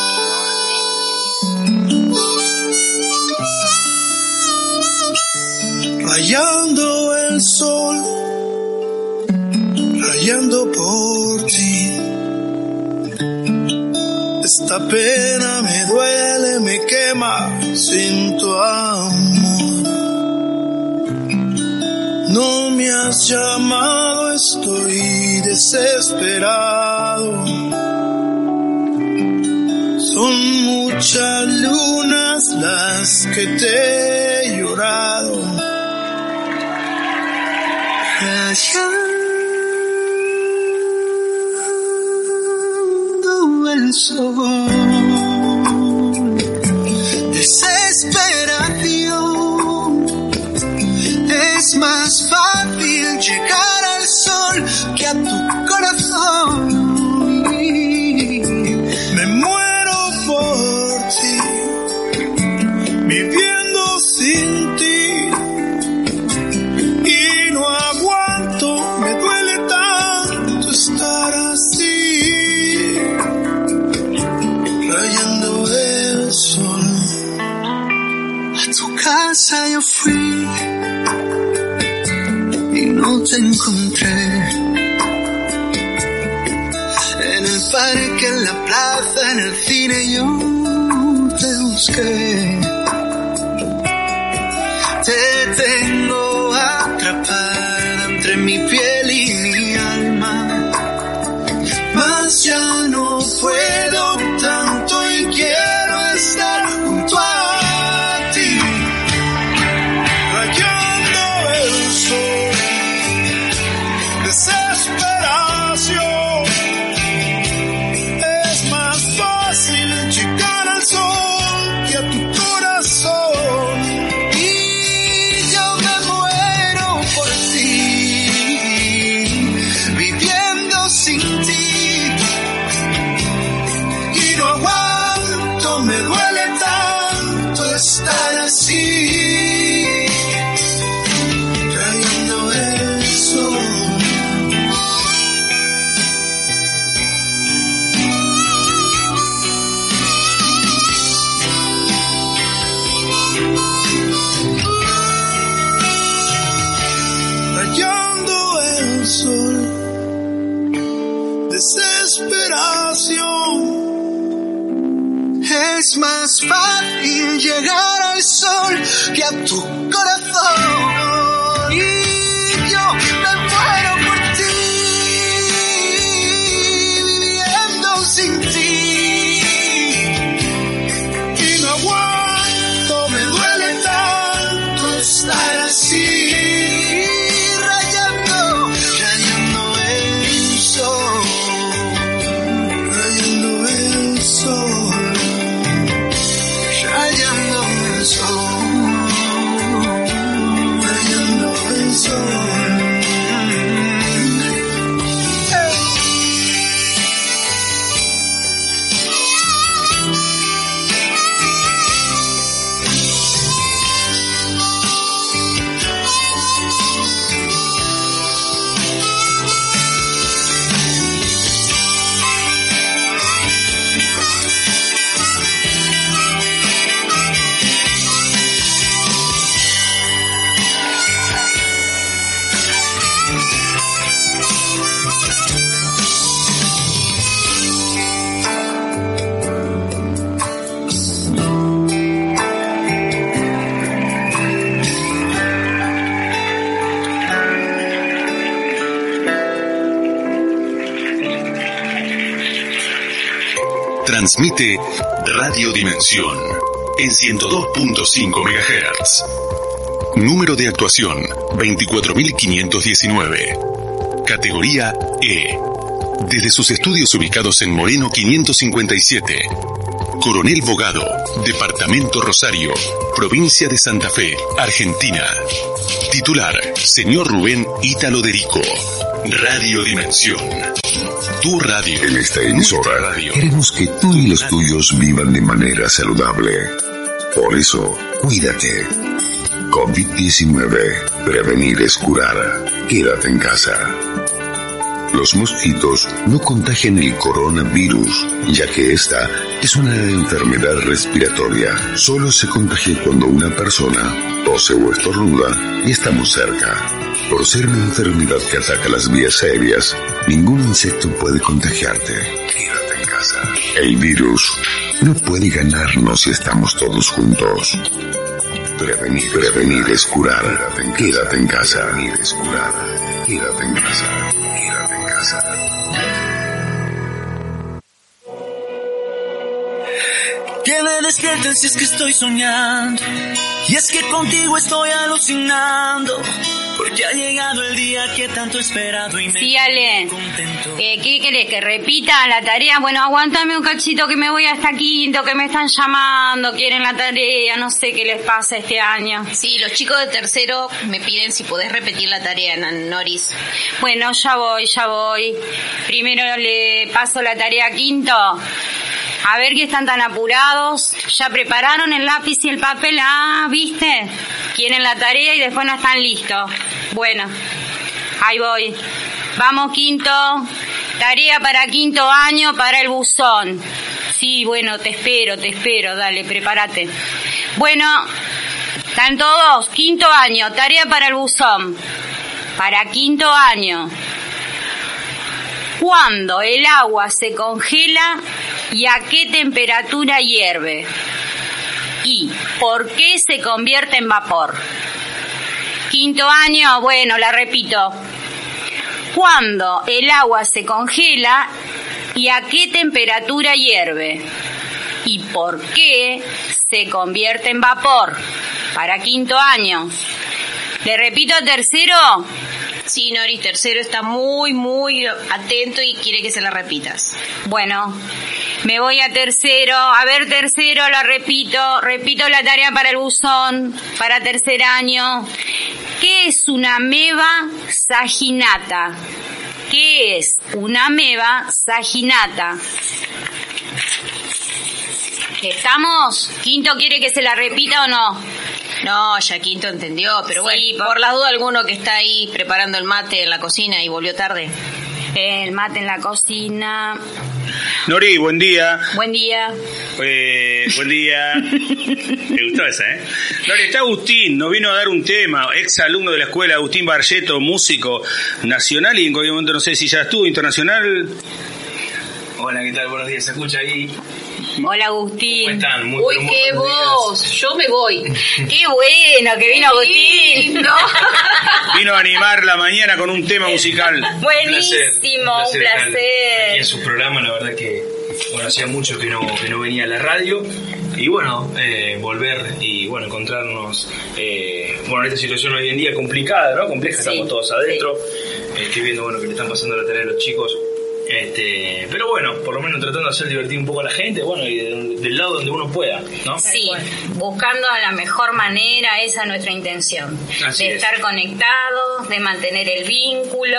Rayando el sol, rayando por ti. Esta pena me duele, me quema sin tu amor. No me has llamado, estoy desesperado. Son muchas lunas las que te he llorado. Rayando el sol. Desesperación. Es más fácil llegar casa yo fui y no te encontré. En el parque, en la plaza, en el cine yo te busqué. Es más fácil llegar al sol que a tu corazón. Radio Dimensión en 102.5 MHz. Número de actuación 24519. Categoría E. Desde sus estudios ubicados en Moreno 557. Coronel Bogado, Departamento Rosario, Provincia de Santa Fe, Argentina. Titular, señor Rubén Ítalo Derico. Radio Dimensión. Tu radio. En esta emisora queremos que tú y los tuyos vivan de manera saludable. Por eso, cuídate. COVID-19. Prevenir es curar. Quédate en casa. Los mosquitos no contagian el coronavirus, ya que esta es una enfermedad respiratoria. Solo se contagia cuando una persona tose o estornuda y estamos cerca. Por ser una enfermedad que ataca las vías aéreas, ningún insecto puede contagiarte. Quédate en casa. El virus no puede ganarnos si estamos todos juntos. Prevenir, prevenir es curar. Quédate en casa. Quédate en casa. Quédate en casa. Que me despierten si es que estoy soñando. Y es que contigo estoy alucinando. Porque ha llegado el día que tanto esperado y me Sí, Ale. Eh, ¿Qué querés? ¿Que repita la tarea? Bueno, aguántame un cachito que me voy hasta quinto, que me están llamando, quieren la tarea, no sé qué les pasa este año. Sí, los chicos de tercero me piden si podés repetir la tarea, Nan- Noris. Bueno, ya voy, ya voy. Primero le paso la tarea a quinto. A ver que están tan apurados. Ya prepararon el lápiz y el papel. Ah, ¿viste? Quieren la tarea y después no están listos. Bueno, ahí voy. Vamos, quinto. Tarea para quinto año para el buzón. Sí, bueno, te espero, te espero. Dale, prepárate. Bueno, están todos. Quinto año, tarea para el buzón. Para quinto año. Cuando el agua se congela y a qué temperatura hierve. Y por qué se convierte en vapor. Quinto año, bueno, la repito. Cuando el agua se congela y a qué temperatura hierve. Y por qué se convierte en vapor. Para quinto año. Le repito tercero. Sí, Noris, tercero está muy, muy atento y quiere que se la repitas. Bueno, me voy a tercero. A ver, tercero, la repito. Repito la tarea para el buzón, para tercer año. ¿Qué es una meba saginata? ¿Qué es una meba saginata? ¿Estamos? ¿Quinto quiere que se la repita o no? No, ya Quinto entendió, pero bueno, Sí, por la duda alguno que está ahí preparando el mate en la cocina y volvió tarde. El mate en la cocina. Nori, buen día. Buen día. Eh, buen día. Me gustó esa, ¿eh? Nori, está Agustín, nos vino a dar un tema, ex alumno de la escuela, Agustín Barreto, músico nacional y en cualquier momento no sé si ya estuvo internacional Hola, ¿qué tal? Buenos días. ¿Se escucha ahí? Hola Agustín. ¿Cómo están? Muy, Uy, qué voz. Yo me voy. Qué bueno que vino Agustín. Vino a animar la mañana con un tema musical. Buenísimo, un estar Aquí en placer. su programa, la verdad que bueno, hacía mucho que no, que no venía a la radio. Y bueno, eh, volver y bueno, encontrarnos eh, bueno, en esta situación hoy en día complicada, ¿no? Compleja, Sí, estamos todos adentro. Eh, estoy viendo bueno, que le están pasando la tarea a los chicos. Este, pero bueno, por lo menos tratando de hacer divertir un poco a la gente, bueno, y de- del lado donde uno pueda, ¿no? Sí, buscando la mejor manera, esa es nuestra intención. Así de es. estar conectados, de mantener el vínculo.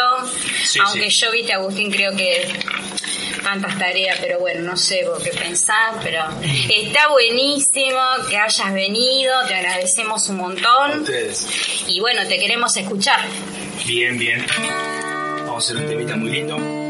Sí, Aunque sí. yo, viste, Agustín, creo que tantas tareas, pero bueno, no sé vos qué pensás, pero está buenísimo que hayas venido, te agradecemos un A montón ustedes. y bueno, te queremos escuchar. Bien, bien. Vamos a hacer un temita muy lindo.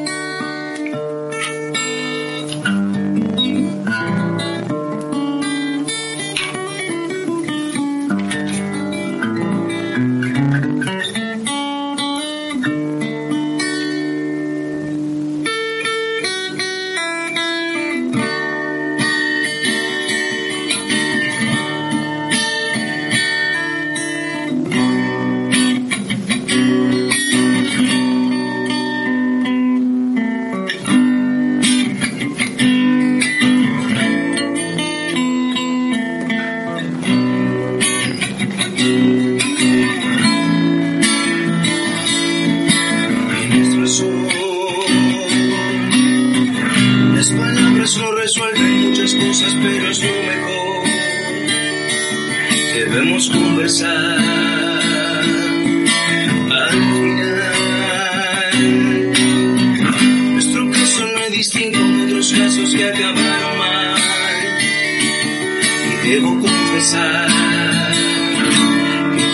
Confesar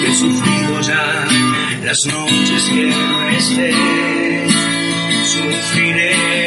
que he sufrido ya las noches que no esté, sufriré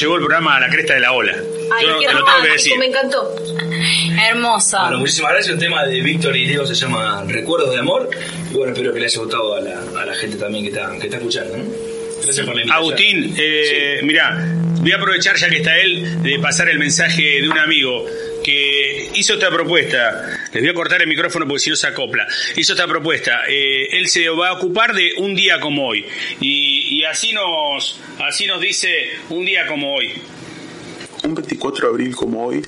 llevó el programa a la cresta de la ola. Ay, Yo qué te lo tengo que decir. me encantó. Hermoso. Bueno, muchísimas gracias. Un tema de Víctor y Diego se llama Recuerdos de Amor. Y bueno, espero que le haya gustado a la, a la gente también que está, que está escuchando. Gracias por la invitación. Agustín, eh, mira, voy a aprovechar ya que está él de pasar el mensaje de un amigo que hizo esta propuesta. Les voy a cortar el micrófono porque si no se acopla. Hizo esta propuesta. Eh, él se va a ocupar de un día como hoy. Y, así, nos, así nos dice un día como hoy. Un 24 de abril como hoy,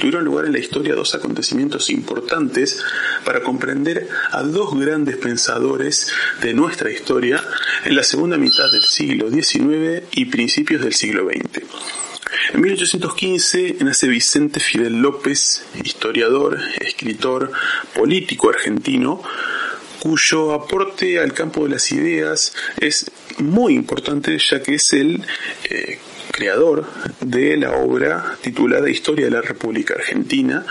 tuvieron lugar en la historia dos acontecimientos importantes para comprender a dos grandes pensadores de nuestra historia en la segunda mitad del siglo XIX y principios del siglo XX. En 1815 nace Vicente Fidel López, historiador, escritor, político argentino, cuyo aporte al campo de las ideas es muy importante ya que es el eh, creador de la obra titulada Historia de la República Argentina,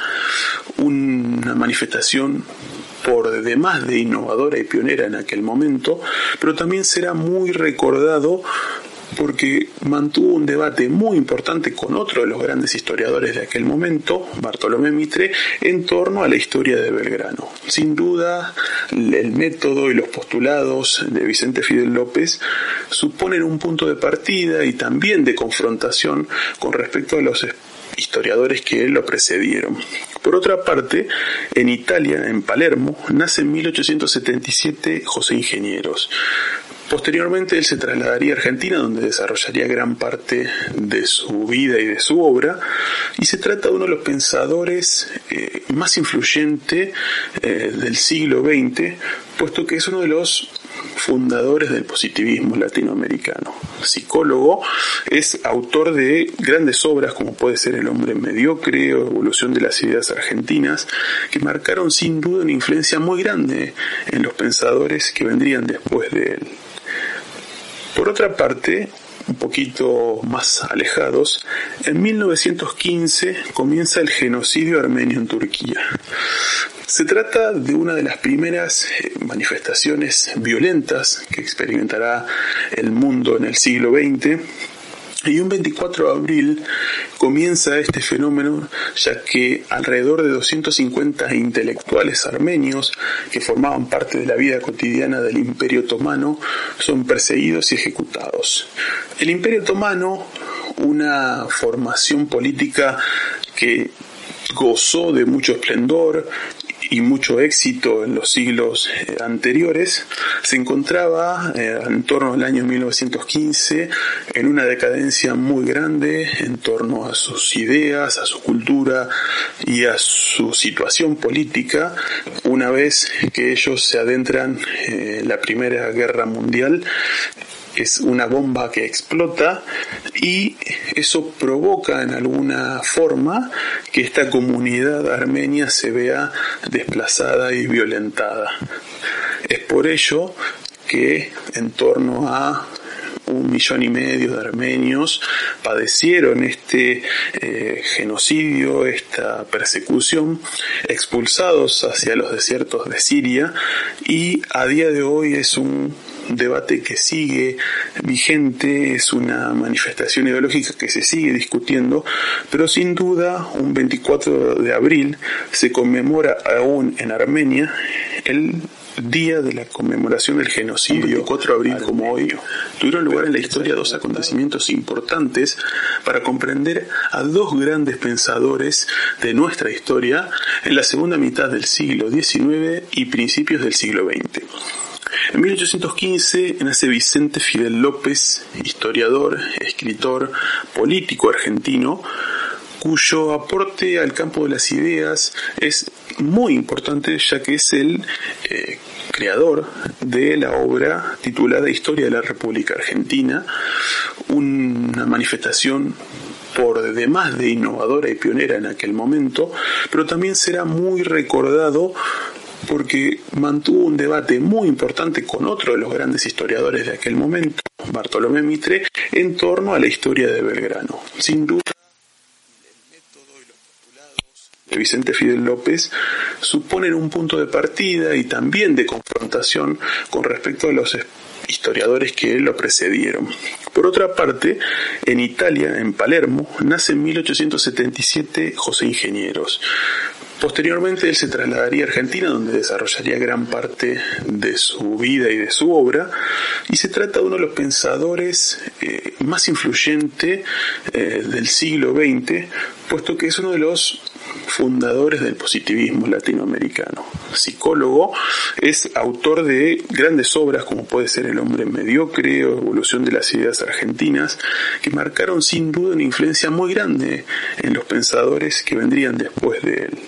una manifestación por demás de innovadora y pionera en aquel momento, pero también será muy recordado porque mantuvo un debate muy importante con otro de los grandes historiadores de aquel momento, Bartolomé Mitre, en torno a la historia de Belgrano. Sin duda, el método y los postulados de Vicente Fidel López suponen un punto de partida y también de confrontación con respecto a los historiadores que lo precedieron. Por otra parte, en Italia, en Palermo, nace en 1877 José Ingenieros. Posteriormente él se trasladaría a Argentina donde desarrollaría gran parte de su vida y de su obra y se trata de uno de los pensadores eh, más influyentes eh, del siglo XX puesto que es uno de los fundadores del positivismo latinoamericano. Psicólogo, es autor de grandes obras como puede ser El hombre mediocre o Evolución de las ideas argentinas, que marcaron sin duda una influencia muy grande en los pensadores que vendrían después de él. Por otra parte, un poquito más alejados, en 1915 comienza el genocidio armenio en Turquía. Se trata de una de las primeras eh, manifestaciones violentas que experimentará el mundo en el siglo XX y un 24 de abril comienza este fenómeno ya que alrededor de 250 intelectuales armenios que formaban parte de la vida cotidiana del Imperio Otomano son perseguidos y ejecutados. El Imperio Otomano, una formación política que gozó de mucho esplendor y mucho éxito en los siglos eh, anteriores, se encontraba eh, en torno al año 1915 en una decadencia muy grande en torno a sus ideas, a su cultura y a su situación política, una vez que ellos se adentran en la Primera Guerra Mundial es una bomba que explota y eso provoca en alguna forma que esta comunidad armenia se vea desplazada y violentada. Es por ello que en torno a un millón y medio de armenios padecieron este eh, genocidio, esta persecución, expulsados hacia los desiertos de Siria y a día de hoy es un debate que sigue vigente, es una manifestación ideológica que se sigue discutiendo, pero sin duda un 24 de abril se conmemora aún en Armenia el día de la conmemoración del genocidio, 24 de abril como hoy, tuvieron lugar en la historia dos acontecimientos importantes para comprender a dos grandes pensadores de nuestra historia en la segunda mitad del siglo XIX y principios del siglo XX. En 1815 nace Vicente Fidel López, historiador, escritor, político argentino, cuyo aporte al campo de las ideas es muy importante ya que es el eh, creador de la obra titulada Historia de la República Argentina, una manifestación por demás de innovadora y pionera en aquel momento, pero también será muy recordado porque mantuvo un debate muy importante con otro de los grandes historiadores de aquel momento, Bartolomé Mitre, en torno a la historia de Belgrano. Sin duda, el método y los postulados de Vicente Fidel López suponen un punto de partida y también de confrontación con respecto a los historiadores que lo precedieron. Por otra parte, en Italia, en Palermo, nace en 1877 José Ingenieros, Posteriormente él se trasladaría a Argentina donde desarrollaría gran parte de su vida y de su obra y se trata de uno de los pensadores eh, más influyentes eh, del siglo XX puesto que es uno de los fundadores del positivismo latinoamericano. Psicólogo, es autor de grandes obras como puede ser El hombre mediocre o Evolución de las ideas argentinas, que marcaron sin duda una influencia muy grande en los pensadores que vendrían después de él.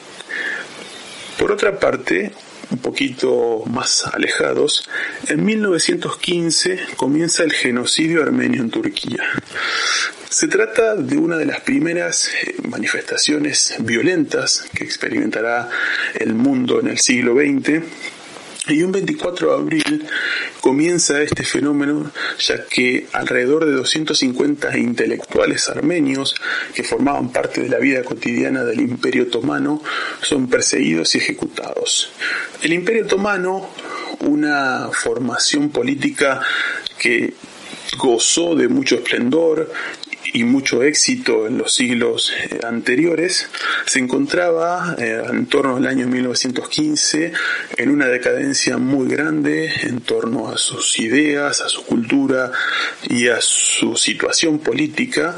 Por otra parte, un poquito más alejados, en 1915 comienza el genocidio armenio en Turquía. Se trata de una de las primeras eh, manifestaciones violentas que experimentará el mundo en el siglo XX y un 24 de abril comienza este fenómeno ya que alrededor de 250 intelectuales armenios que formaban parte de la vida cotidiana del Imperio Otomano son perseguidos y ejecutados. El Imperio Otomano, una formación política que gozó de mucho esplendor y mucho éxito en los siglos eh, anteriores, se encontraba eh, en torno al año 1915 en una decadencia muy grande en torno a sus ideas, a su cultura y a su situación política,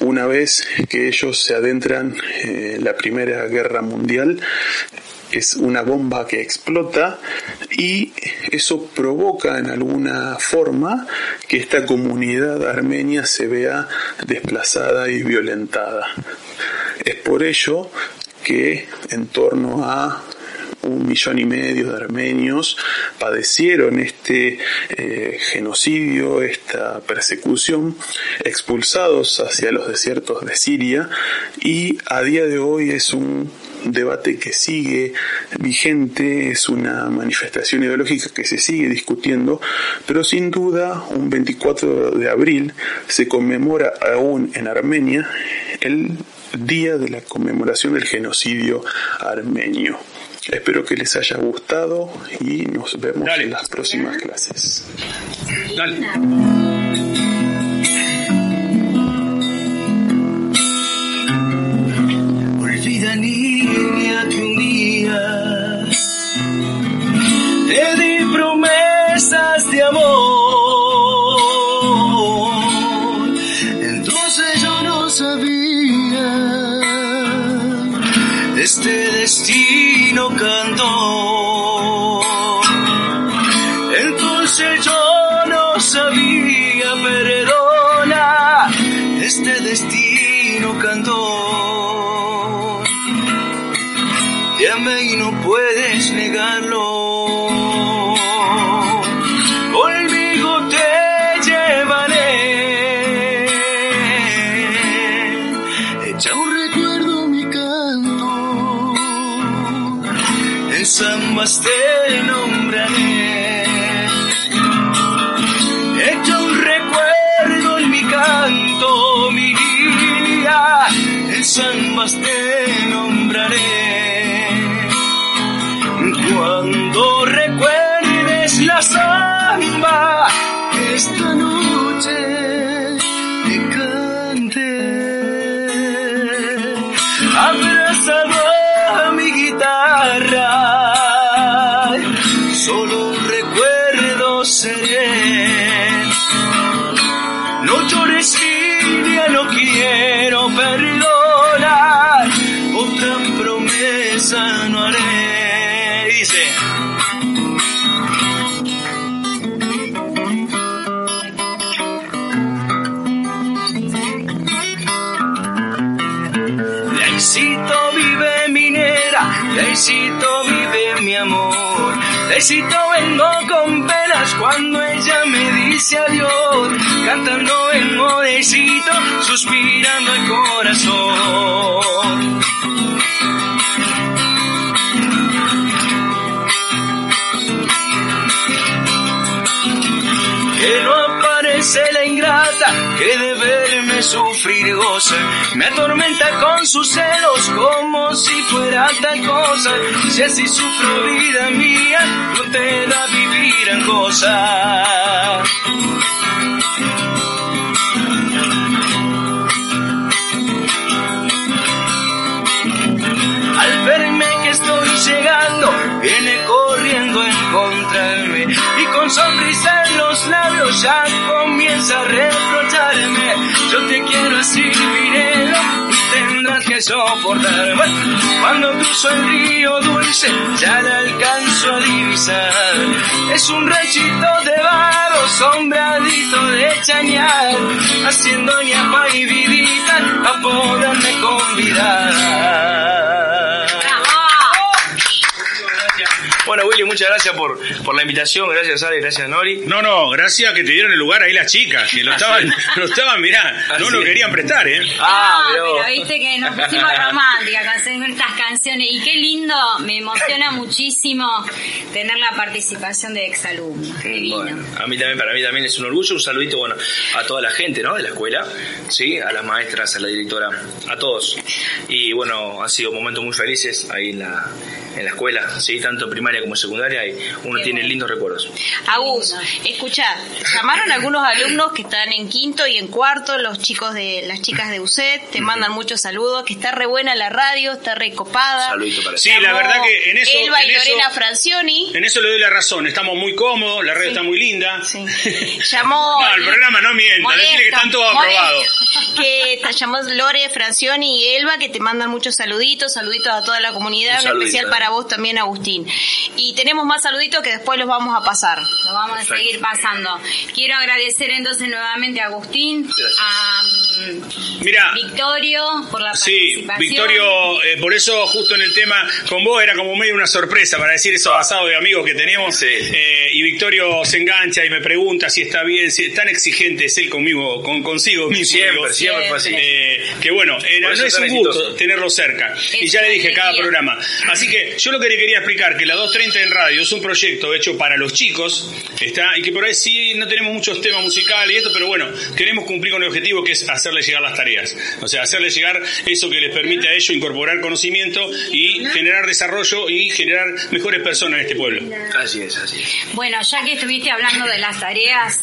una vez que ellos se adentran en la Primera Guerra Mundial es una bomba que explota y eso provoca en alguna forma que esta comunidad armenia se vea desplazada y violentada. Es por ello que en torno a un millón y medio de armenios padecieron este eh, genocidio, esta persecución, expulsados hacia los desiertos de Siria y a día de hoy es un debate que sigue vigente, es una manifestación ideológica que se sigue discutiendo, pero sin duda un 24 de abril se conmemora aún en Armenia el día de la conmemoración del genocidio armenio. Espero que les haya gustado y nos vemos en las próximas clases. Olvida niña que un día te di promesas de amor. Entonces yo no sabía este destino cantó. Entonces yo no sabía, perdona, este destino cantó. Te y no puedes negarlo. En zambas te nombraré. Echa un recuerdo en mi canto, mi guía. En zambas te nombraré. Cuando recuerdes la samba, esta noche ahícito vive mi amor. De ahícito vengo con penas cuando ella me dice adiós. Cantando en modecito, suspirando el corazón. que no aparece la ingrata que de sufrir goza. Me atormenta con sus celos como si fuera tal cosa. Si así sufro vida mía, no te da vivir en cosa. Al verme que estoy llegando, viene corriendo a encontrarme y con sonrisa en los labios ya comienza a reprocharme. Te quiero así, viviré y tendrás que de soportar. Cuando cruzo el río dulce, ya la alcanzo a divisar. Es un ranchito de barro, sombradito de chañar, haciendo ñapa y vidita a poderme convidar. Bueno, Willy, muchas gracias por, por la invitación. Gracias, Ale. Gracias, Nori. No, no, gracias que te dieron el lugar ahí las chicas, que lo estaban, lo estaban, mirá, no lo querían prestar, ¿eh? Ah, pero... viste que nos pusimos románticas con estas canciones y qué lindo, me emociona muchísimo tener la participación de exalumnos. Bueno, a mí también, para mí también es un orgullo, un saludito, bueno, a toda la gente, ¿no? De la escuela, ¿sí? A las maestras, a la directora, a todos. Y bueno, han sido momentos muy felices ahí en la, en la escuela, ¿sí? Tanto primaria como secundaria y uno tiene lindos recuerdos. Agus, escucha, llamaron algunos alumnos que están en quinto y en cuarto, los chicos de las chicas de UCED, te mandan muchos saludos, que está re buena la radio, está recopada. Saludito para Sí, la verdad que en eso Elba en y eso- Lorena Francioni. En eso le doy la razón, estamos muy cómodos, la radio está muy linda. Llamó No, el programa no mienta, decirle que están todos Molesto. aprobados. Que te llamó Lore, Francioni y Elba, que te mandan muchos saluditos, saluditos a toda la comunidad, Un en saludito, especial eh. Para vos también, Agustín. Y tenemos más saluditos que después los vamos a pasar. Lo vamos a seguir pasando. Quiero agradecer entonces nuevamente a Agustín, a Mira, Victorio por la Sí, participación. Victorio, eh, por eso justo en el tema con vos era como medio una sorpresa para decir esos asados de amigos que teníamos. Eh, y Victorio se engancha y me pregunta si está bien, si es tan exigente es él conmigo, con consigo mismo. Siempre, digo. siempre así. Eh, que bueno, Por no es un gusto exitoso. tenerlo cerca. Y ya le dije cada programa. Así que yo lo que le quería explicar que la 230 en radio es un proyecto hecho para los chicos, está y que por ahí sí no tenemos muchos temas musicales y esto, pero bueno, queremos cumplir con el objetivo que es hacerles llegar las tareas. O sea, hacerles llegar eso que les permite a ellos incorporar conocimiento y generar desarrollo y generar mejores personas en este pueblo. Así es, así es. Bueno, ya que estuviste hablando de las tareas,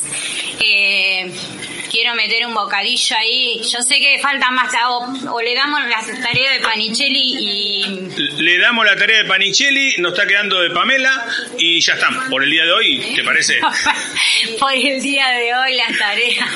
eh, quiero meter un bocadillo ahí. Yo sé que falta más, o, o le damos las tareas de Panichelli y... Le damos la tarea de Panichelli, nos está quedando de Pamela y ya estamos. Por el día de hoy, ¿te parece? Por el día de hoy las tareas.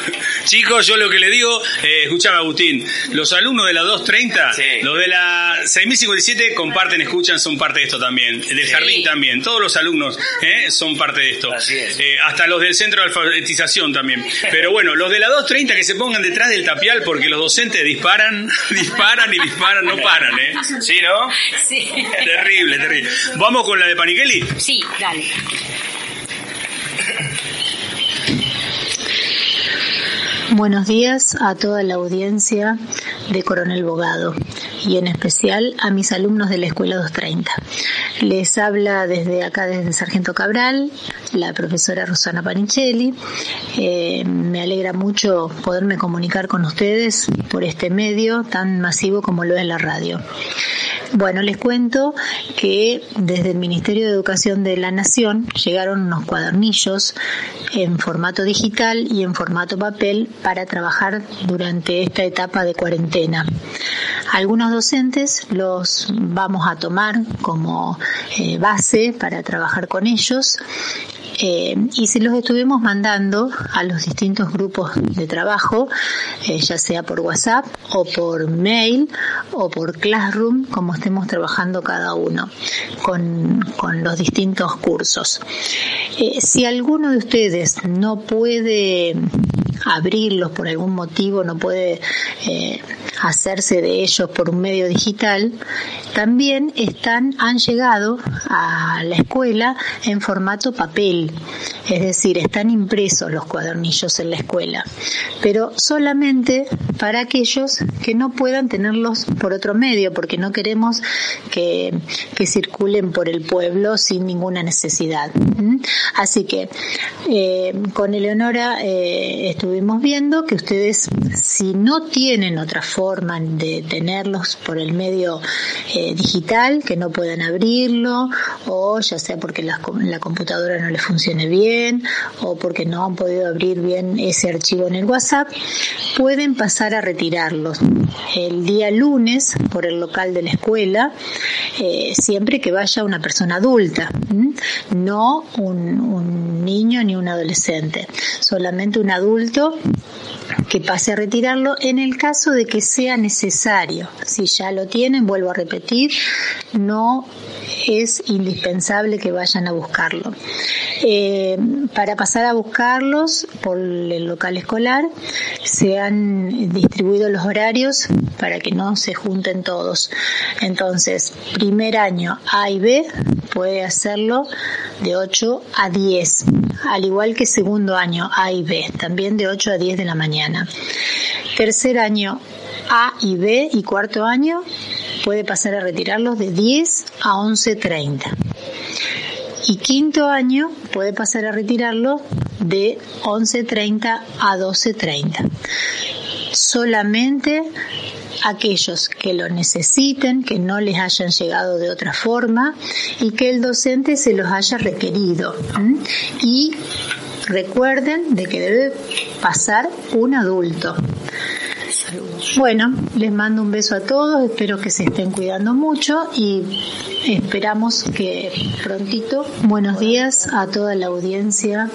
Chicos, yo lo que le digo, eh, escuchame Agustín, los alumnos de la 230, los de la 6057 comparten, escuchan, son parte de esto también, del jardín también, todos los alumnos eh, son parte de esto, Eh, hasta los del centro de alfabetización también. Pero bueno, los de la 230 que se pongan detrás del tapial porque los docentes disparan, disparan y disparan, no paran, ¿eh? ¿Sí, no? Sí. Terrible, terrible. ¿Vamos con la de Panichelli? Sí, dale. Buenos días a toda la audiencia de Coronel Bogado y en especial a mis alumnos de la Escuela 230. Les habla desde acá, desde Sargento Cabral, la profesora Rosana Panichelli. Eh, me alegra mucho poderme comunicar con ustedes por este medio tan masivo como lo es la radio. Bueno, les cuento que desde el Ministerio de Educación de la Nación llegaron unos cuadernillos en formato digital y en formato papel para trabajar durante esta etapa de cuarentena. Algunos docentes los vamos a tomar como eh, base para trabajar con ellos eh, y se los estuvimos mandando a los distintos grupos de trabajo, eh, ya sea por WhatsApp o por mail o por Classroom, como estemos trabajando cada uno con, con los distintos cursos. Si alguno de ustedes no puede abrirlos por algún motivo, no puede hacerse de ellos por un medio digital, también están, han llegado a la escuela en formato papel, es decir, están impresos los cuadernillos en la escuela, pero solamente para aquellos que no puedan tenerlos por otro medio, porque no queremos que, que circulen por el pueblo sin ninguna necesidad. ¿Mm? Así que eh, con Eleonora eh, estuvimos viendo que ustedes, si no tienen otra forma de tenerlos por el medio eh, digital, que no puedan abrirlo, o ya sea porque la, la computadora no les funcione bien, o porque no han podido abrir bien ese archivo en el WhatsApp, pueden pasar a retirarlos. El día lunes por el local de la escuela, eh, siempre que vaya una persona adulta, no un, un niño ni un adolescente, solamente un adulto que pase a retirarlo en el caso de que sea sea necesario. Si ya lo tienen, vuelvo a repetir, no es indispensable que vayan a buscarlo. Eh, para pasar a buscarlos por el local escolar se han distribuido los horarios para que no se junten todos. Entonces, primer año A y B puede hacerlo de 8 a 10, al igual que segundo año A y B, también de 8 a 10 de la mañana. Tercer año A y B y cuarto año puede pasar a retirarlos de 10 a 11.30. Y quinto año puede pasar a retirarlo de 11.30 a 12.30. Solamente aquellos que lo necesiten, que no les hayan llegado de otra forma y que el docente se los haya requerido. Y recuerden de que debe pasar un adulto. Bueno, les mando un beso a todos, espero que se estén cuidando mucho y esperamos que prontito, buenos días a toda la audiencia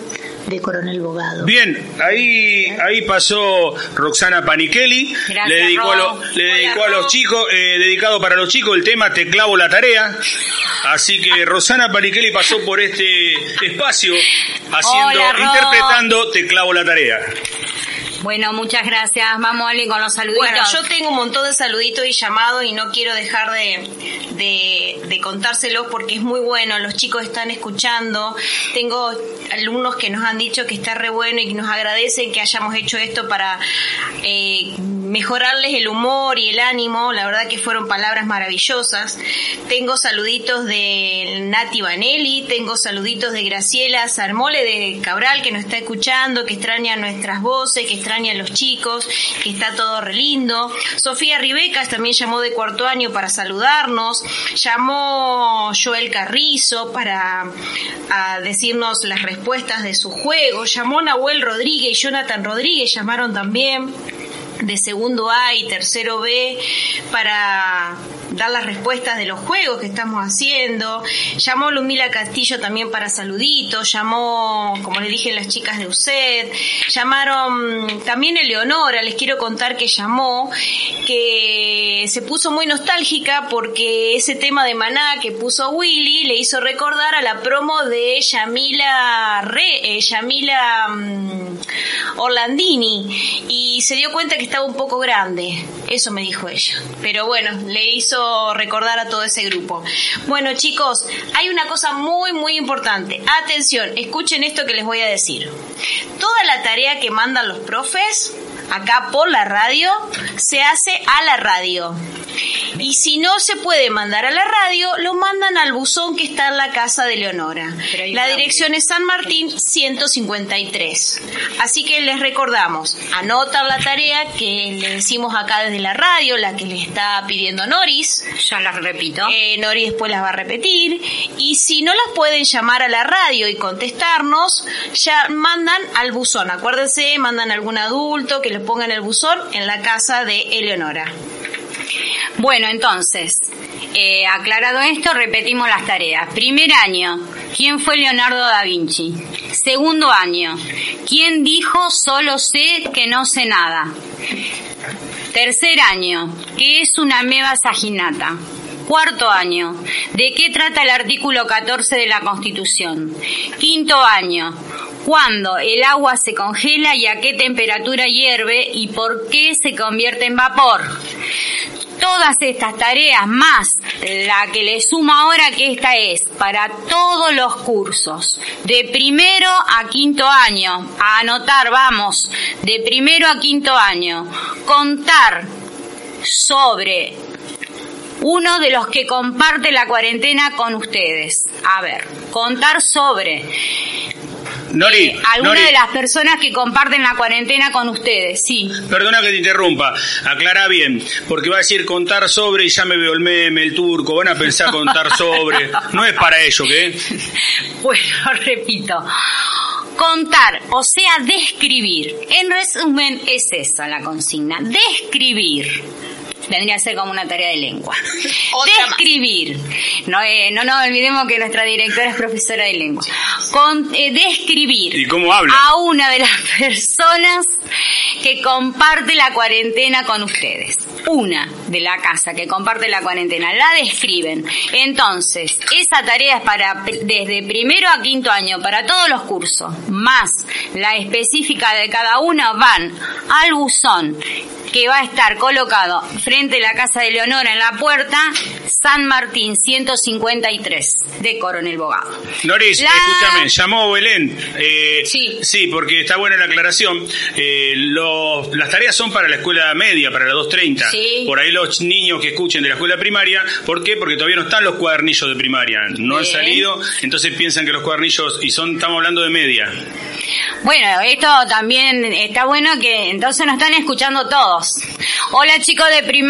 de Coronel Bogado. Bien, ahí ahí pasó Roxana Panichelli, Gracias, le dedicó, a, lo- le dedicó a los chicos, eh, dedicado para los chicos el tema Te clavo la tarea. Así que Roxana Panichelli pasó por este espacio haciendo, Hola, interpretando Te clavo la tarea. Bueno, muchas gracias. Vamos, Ali, con los saluditos. Bueno, yo tengo un montón de saluditos y llamados y no quiero dejar de, de, de contárselos porque es muy bueno, los chicos están escuchando, tengo alumnos que nos han dicho que está re bueno y que nos agradecen que hayamos hecho esto para eh, mejorarles el humor y el ánimo, la verdad que fueron palabras maravillosas. Tengo saluditos de Nati Vanelli, tengo saluditos de Graciela Sarmole de Cabral que nos está escuchando, que extraña nuestras voces, que extraña a los chicos, que está todo re lindo. Sofía Ribecas también llamó de cuarto año para saludarnos, llamó Joel Carrizo para decirnos las respuestas de su juego, llamó Nahuel Rodríguez y Jonathan Rodríguez, llamaron también de segundo A y tercero B para dar las respuestas de los juegos que estamos haciendo. Llamó Lumila Castillo también para saluditos, llamó, como le dije, las chicas de UCED, llamaron también Eleonora, les quiero contar que llamó, que se puso muy nostálgica porque ese tema de Maná que puso Willy le hizo recordar a la promo de Yamila Re, eh, Yamila mm, Orlandini y se dio cuenta que estaba un poco grande, eso me dijo ella. Pero bueno, le hizo recordar a todo ese grupo. Bueno chicos, hay una cosa muy muy importante. Atención, escuchen esto que les voy a decir. Toda la tarea que mandan los profes acá por la radio se hace a la radio. Y si no se puede mandar a la radio, lo mandan al buzón que está en la casa de Leonora. La dirección es San Martín 153. Así que les recordamos, anotan la tarea que le decimos acá desde la radio, la que le está pidiendo Noris. Ya las repito. Eh, Noris después las va a repetir. Y si no las pueden llamar a la radio y contestarnos, ya mandan al buzón. Acuérdense, mandan a algún adulto que le ponga en el buzón en la casa de Eleonora. Bueno, entonces, eh, aclarado esto, repetimos las tareas. Primer año, ¿quién fue Leonardo da Vinci? Segundo año, ¿quién dijo solo sé que no sé nada? Tercer año, ¿qué es una meba saginata? Cuarto año, ¿de qué trata el artículo 14 de la Constitución? Quinto año, ¿cuándo el agua se congela y a qué temperatura hierve y por qué se convierte en vapor? Todas estas tareas más la que le suma ahora que esta es para todos los cursos, de primero a quinto año, a anotar, vamos, de primero a quinto año, contar sobre uno de los que comparte la cuarentena con ustedes. A ver, contar sobre Nori, alguna Nori, de las personas que comparten la cuarentena con ustedes, sí. perdona que te interrumpa, aclara bien, porque va a decir contar sobre y ya me veo el meme, el turco, van a pensar contar sobre, no es para ello, ¿qué? Bueno, repito. Contar, o sea, describir. En resumen, es esa la consigna. Describir. Vendría a ser como una tarea de lengua. describir. No, eh, no nos olvidemos que nuestra directora es profesora de lengua. Con, eh, describir ¿Y cómo habla? a una de las personas que comparte la cuarentena con ustedes. una de la casa que comparte la cuarentena, la describen. Entonces, esa tarea es para desde primero a quinto año, para todos los cursos, más la específica de cada uno, van al buzón que va a estar colocado frente la casa de Leonora en la puerta, San Martín 153 de Coronel Bogado. Noris, La- escúchame, llamó Belén. Eh, Sí. Sí, porque está buena la aclaración. Eh, los- las tareas son para la escuela media, para la 230. Sí. Por ahí los niños que escuchen de la escuela primaria, ¿por qué? Porque todavía no están los cuadernillos de primaria. No han salido, entonces piensan que los cuadernillos, y son, estamos hablando de media. Bueno, esto también está bueno que entonces nos están escuchando todos. Hola chicos de primaria,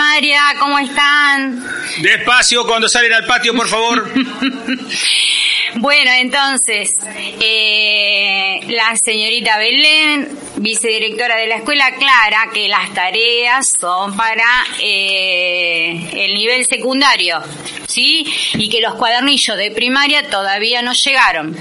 ¿cómo están? Despacio cuando salen al patio, por favor. Bueno, entonces, eh, la señorita Belén, vicedirectora de la escuela, aclara que las tareas son para eh, el nivel secundario, ¿sí? Y que los cuadernillos de primaria todavía no llegaron,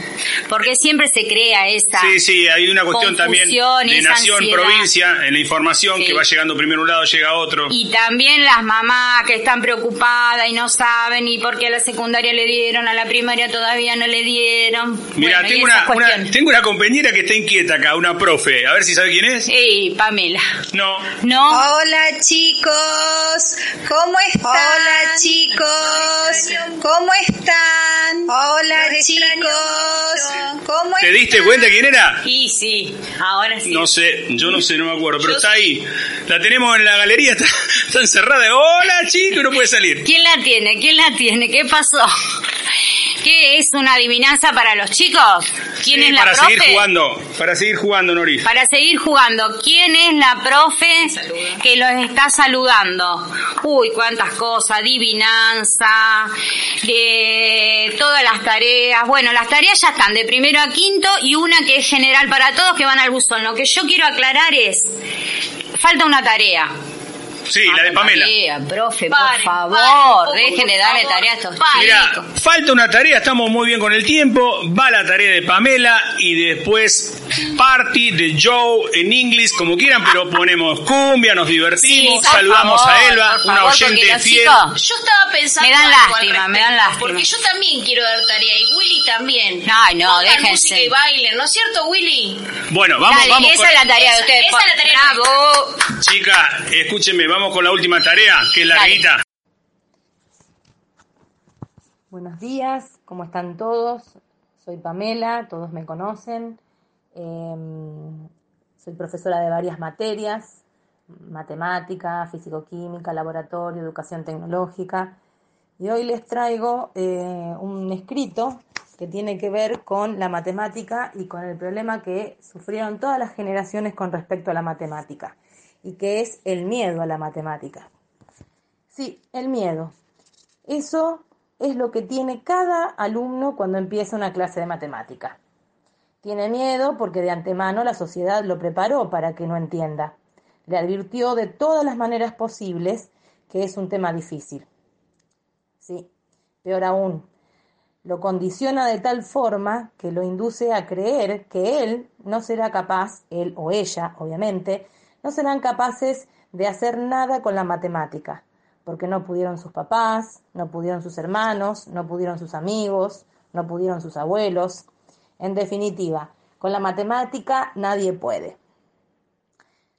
porque siempre se crea esa Sí, sí, hay una cuestión también de nación, provincia, en la información Sí. que va llegando primero a un lado, llega a otro. Y también las mamás que están preocupadas y no saben y por qué a la secundaria le dieron, a la primaria todavía no le dieron. Mira, Bueno, tengo una, tengo una compañera que está inquieta acá, una profe. A ver si sabe quién es. Sí, Pamela. No. No. Hola chicos, ¿cómo están? Hola chicos, ¿cómo están? Hola chicos, ¿cómo ¿Te diste cuenta quién era? Y sí, ahora sí. No sé, yo no sé, no me acuerdo, pero está ahí. La tenemos en la galería, está, está encerrada. Hola, chico, no puede salir. ¿Quién la tiene? ¿Quién la tiene? ¿Qué pasó? ¿Qué es una adivinanza para los chicos? ¿Quién Sí, es la para profe? seguir jugando, para seguir jugando, Noris. Para seguir jugando, ¿quién es la profe que los está saludando? Uy, cuántas cosas, adivinanza, de todas las tareas. Bueno, las tareas ya están de primero a quinto y una que es general para todos que van al buzón. Lo que yo quiero aclarar es, falta una tarea. Sí, la de Pamela. Tarea, profe, por favor, dejen de darle favor. tarea a estos Mira, chicos. falta una tarea, estamos muy bien con el tiempo. Va la tarea de Pamela y después party de Joe en inglés, como quieran, pero ponemos cumbia, nos divertimos, Sí, saludamos favor, a Elba, por una favor, oyente fiel. chicos- Yo estaba pensando Me dan lástima, me dan lástima. Porque yo también quiero dar tarea y Willy también. Ay, no, Pongan déjense. música y bailen, ¿no es cierto, Willy? Bueno, vamos, Dale, vamos. esa con- es la tarea de Esa- ustedes. esa es la tarea Bravo. Chica, escúchenme, vamos con la última tarea, que es la Dale. guita. Buenos días, ¿cómo están todos? Soy Pamela, todos me conocen. Em, soy profesora de varias materias, matemática, físico-química, laboratorio, educación tecnológica. Y hoy les traigo eh, un escrito que tiene que ver con la matemática y con el problema que sufrieron todas las generaciones con respecto a la matemática, y que es el miedo a la matemática. Sí, el miedo. Eso es lo que tiene cada alumno cuando empieza una clase de matemática. Tiene miedo porque de antemano la sociedad lo preparó para que no entienda. Le advirtió de todas las maneras posibles que es un tema difícil. Sí, peor aún, lo condiciona de tal forma que lo induce a creer que él no será capaz, él o ella, obviamente, no serán capaces de hacer nada con la matemática, porque no pudieron sus papás, no pudieron sus hermanos, no pudieron sus amigos, no pudieron sus abuelos. En definitiva, con la matemática nadie puede.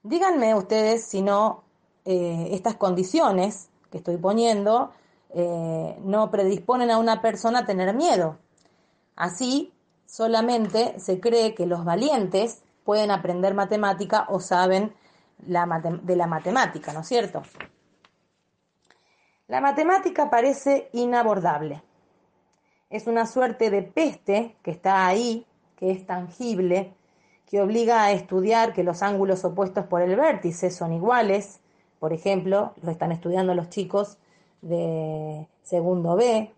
Díganme ustedes si no eh, estas condiciones que estoy poniendo eh, no predisponen a una persona a tener miedo. Así, solamente se cree que los valientes pueden aprender matemática o saben de la matemática, ¿no es cierto? La matemática parece inabordable. Es una suerte de peste que está ahí, que es tangible, que obliga a estudiar que los ángulos opuestos por el vértice son iguales. Por ejemplo, lo están estudiando los chicos de segundo B,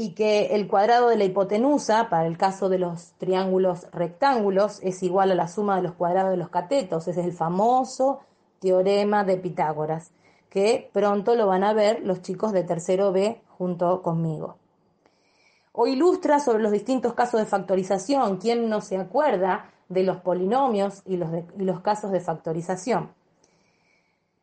y que el cuadrado de la hipotenusa, para el caso de los triángulos rectángulos, es igual a la suma de los cuadrados de los catetos. Ese es el famoso teorema de Pitágoras, que pronto lo van a ver los chicos de tercero B junto conmigo. O ilustra sobre los distintos casos de factorización. ¿Quién no se acuerda de los polinomios y los, y los casos de factorización?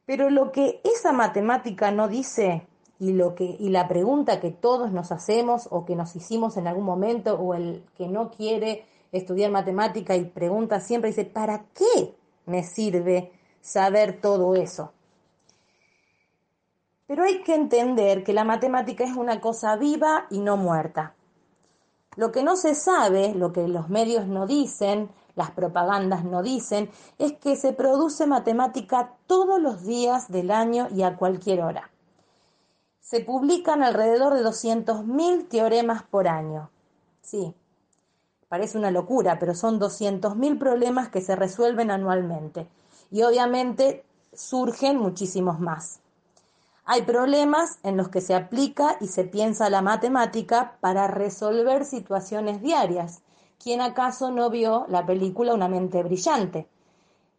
Pero lo que esa matemática no dice y lo que y la pregunta que todos nos hacemos o que nos hicimos en algún momento o el que no quiere estudiar matemática y pregunta siempre dice, ¿para qué me sirve saber todo eso? Pero hay que entender que la matemática es una cosa viva y no muerta. Lo que no se sabe, lo que los medios no dicen, las propagandas no dicen, es que se produce matemática todos los días del año y a cualquier hora. Se publican alrededor de 200.000 teoremas por año. Sí, parece una locura, pero son 200.000 problemas que se resuelven anualmente. Y obviamente surgen muchísimos más. Hay problemas en los que se aplica y se piensa la matemática para resolver situaciones diarias. ¿Quién acaso no vio la película Una mente brillante?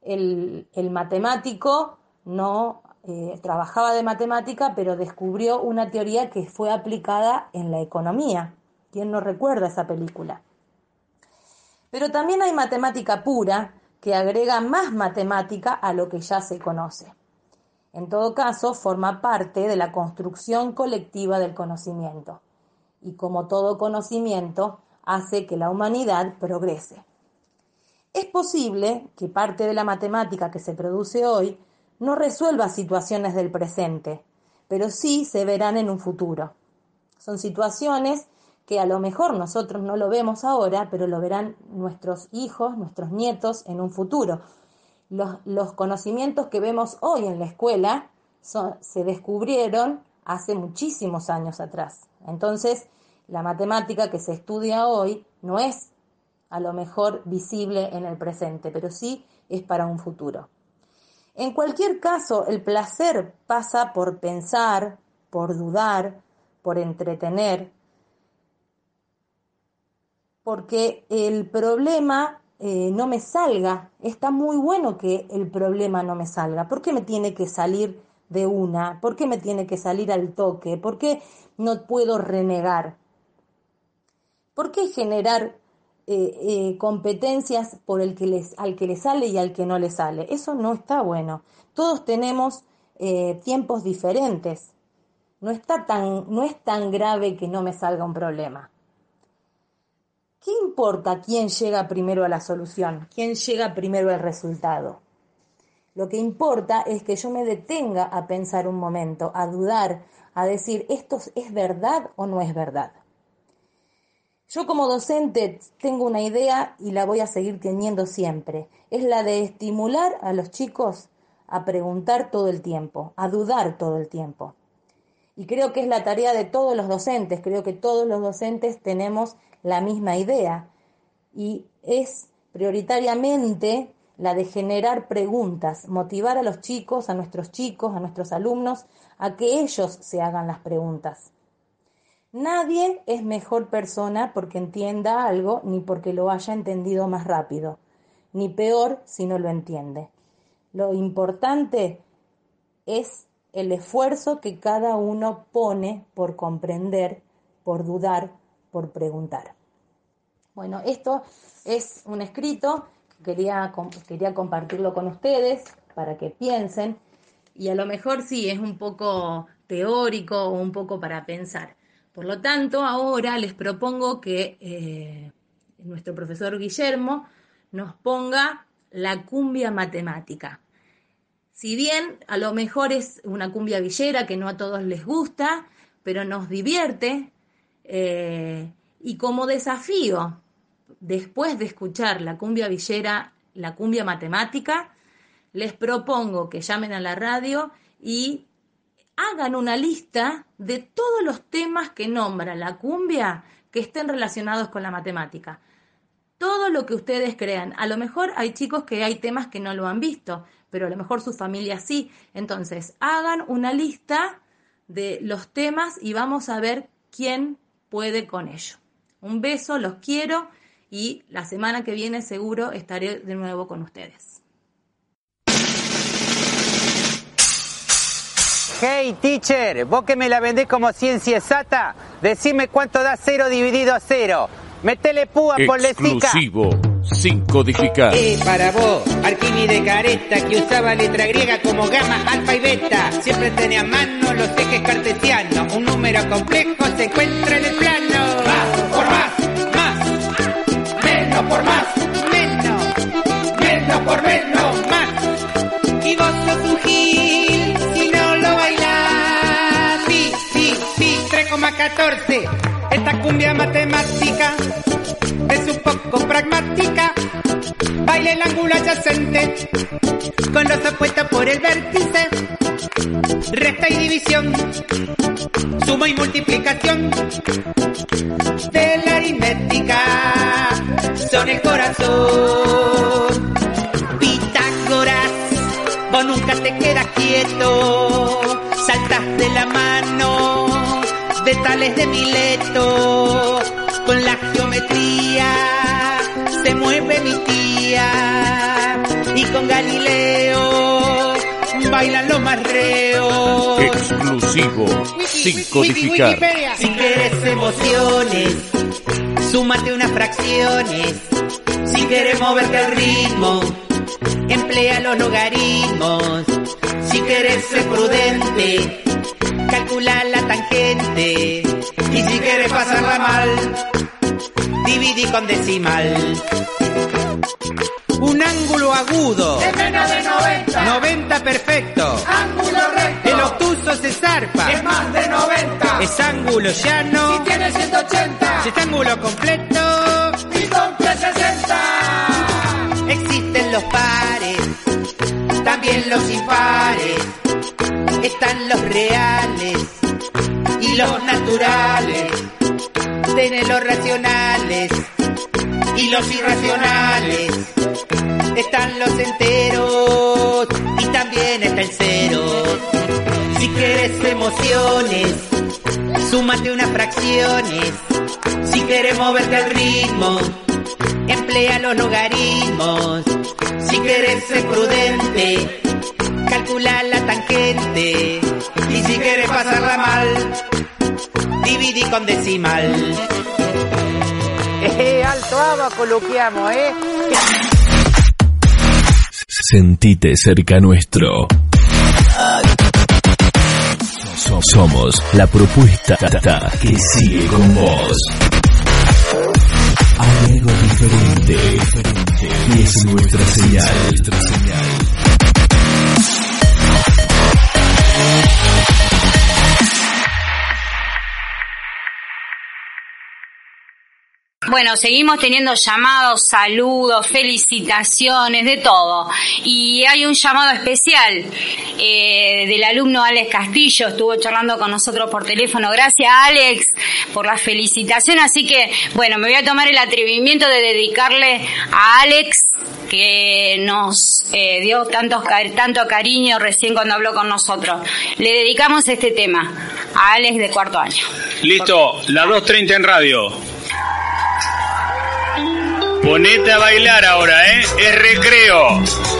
El, matemático no eh, trabajaba de matemática, pero descubrió una teoría que fue aplicada en la economía. ¿Quién no recuerda esa película? Pero también hay matemática pura que agrega más matemática a lo que ya se conoce. En todo caso, forma parte de la construcción colectiva del conocimiento y como todo conocimiento hace que la humanidad progrese. Es posible que parte de la matemática que se produce hoy no resuelva situaciones del presente, pero sí se verán en un futuro. Son situaciones que a lo mejor nosotros no lo vemos ahora, pero lo verán nuestros hijos, nuestros nietos en un futuro los, conocimientos que vemos hoy en la escuela se descubrieron hace muchísimos años atrás. Entonces, la matemática que se estudia hoy no es a lo mejor visible en el presente, pero sí es para un futuro. En cualquier caso, el placer pasa por pensar, por dudar, por entretener, porque el problema eh, no me salga. Está muy bueno que el problema no me salga. ¿Por qué me tiene que salir de una? ¿Por qué me tiene que salir al toque? ¿Por qué no puedo renegar? ¿Por qué generar eh, eh, competencias por el que les, al que le sale y al que no le sale? Eso no está bueno. Todos tenemos tiempos diferentes. No, está tan, no es tan grave que no me salga un problema. ¿Qué importa quién llega primero a la solución? ¿Quién llega primero al resultado? Lo que importa es que yo me detenga a pensar un momento, a dudar, a decir, ¿esto es verdad o no es verdad? Yo como docente tengo una idea y la voy a seguir teniendo siempre. Es la de estimular a los chicos a preguntar todo el tiempo, a dudar todo el tiempo. Y creo que es la tarea de todos los docentes, creo que todos los docentes tenemos la misma idea y es prioritariamente la de generar preguntas, motivar a los chicos, a nuestros chicos, a nuestros alumnos, a que ellos se hagan las preguntas. Nadie es mejor persona porque entienda algo ni porque lo haya entendido más rápido, ni peor si no lo entiende. Lo importante es el esfuerzo que cada uno pone por comprender, por dudar, por preguntar. Bueno, esto es un escrito que quería, quería compartirlo con ustedes para que piensen y a lo mejor sí es un poco teórico o un poco para pensar. Por lo tanto, ahora les propongo que eh, nuestro profesor Guillermo nos ponga la cumbia matemática. Si bien a lo mejor es una cumbia villera que no a todos les gusta, pero nos divierte eh, y como desafío después de escuchar la cumbia villera, la cumbia matemática, les propongo que llamen a la radio y hagan una lista de todos los temas que nombra la cumbia que estén relacionados con la matemática. Todo lo que ustedes crean. A lo mejor hay chicos que hay temas que no lo han visto, pero a lo mejor su familia sí. Entonces, hagan una lista de los temas y vamos a ver quién puede con ello. Un beso, los quiero y la semana que viene seguro estaré de nuevo con ustedes. Hey teacher, vos que me la vendés como ciencia exacta, decime cuánto da cero dividido a cero. Metele púa por Exclusivo. sin codificar. Eh, para vos, Arquímedes Careta, que usaba letra griega como gamma, alfa y beta. Siempre tenía a mano los ejes cartesianos. Un número complejo se encuentra en el plano. Más por más, más. Menos por más, sí, 3,14. Esta cumbia matemática es un poco pragmática. Baila el ángulo adyacente con los opuestos por el vértice. Resta y división, suma y multiplicación de la aritmética son el corazón. Pitágoras, vos nunca te quedas quieto, bailan los más reos. Exclusivo, sin codificar. Si quieres emociones, súmate unas fracciones. Si quieres moverte al ritmo, emplea los logaritmos. Si quieres ser prudente, calcula la tangente. Y si quieres pasarla mal, dividí con decimal. Un ángulo agudo. Es menos de 90. 90 perfecto. Ángulo recto. El obtuso se zarpa. Es más de 90. Es ángulo llano. Si tiene 180. Si es ángulo completo. Y con 360. Existen los pares. También los impares. Están los reales. Y los naturales. Tienen los racionales. Y los irracionales. Están los enteros. Y también está el cero. Si quieres emociones, súmate unas fracciones. Si quieres moverte al ritmo, emplea los logaritmos. Si quieres ser prudente, calcula la tangente. Y si quieres pasarla mal, dividí con decimal. Eh, alto abajo coloquiamos, ¿eh? Sentite cerca nuestro. Somos la propuesta que sigue con vos. Hay algo diferente y es nuestra señal. Bueno, seguimos teniendo llamados, saludos, felicitaciones, de todo. Y hay un llamado especial eh, del alumno Alex Castillo, estuvo charlando con nosotros por teléfono. Gracias Alex por la felicitación. Así que, bueno, me voy a tomar el atrevimiento de dedicarle a Alex que nos eh, dio tanto, tanto cariño recién cuando habló con nosotros. Le dedicamos este tema a Alex de cuarto año. Listo, la 2.30 en radio. Ponete a bailar ahora, ¿eh? Es recreo.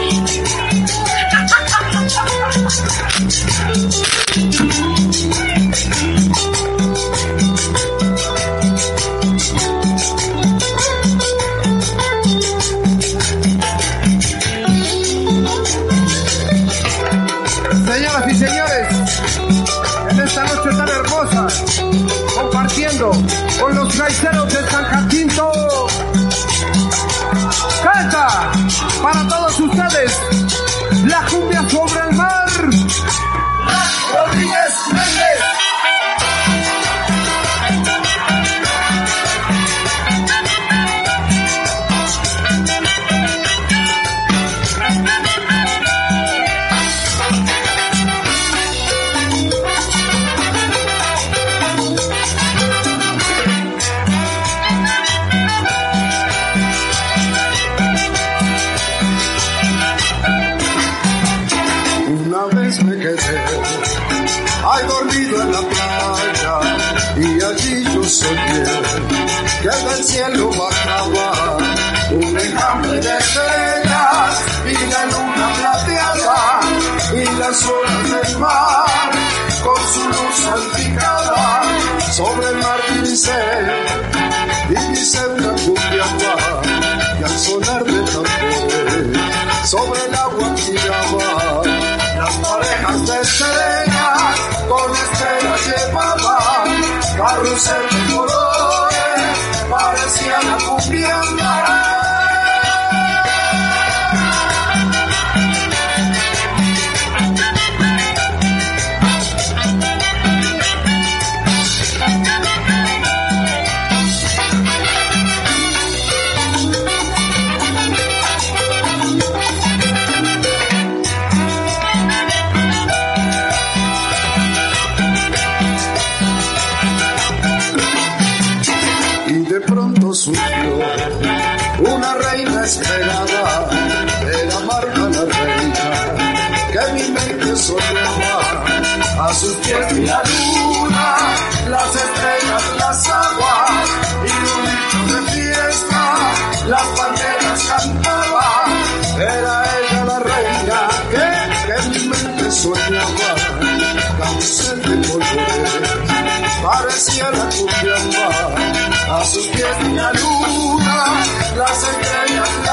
Todos con su luz salpicada sobre el mar pincel, y mi celda cumbiaba, y al sonar de tambor, sobre el agua las parejas de serena, con espera llevaba, carrusel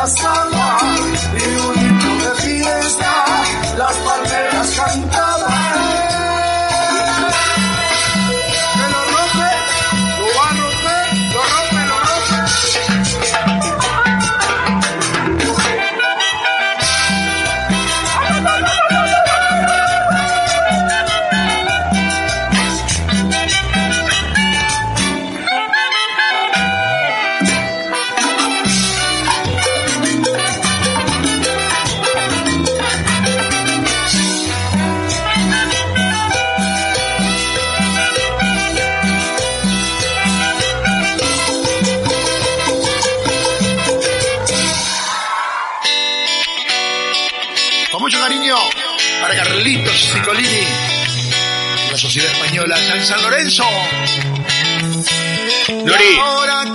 las aguas y un himno de fiesta, las palmeras cantaban.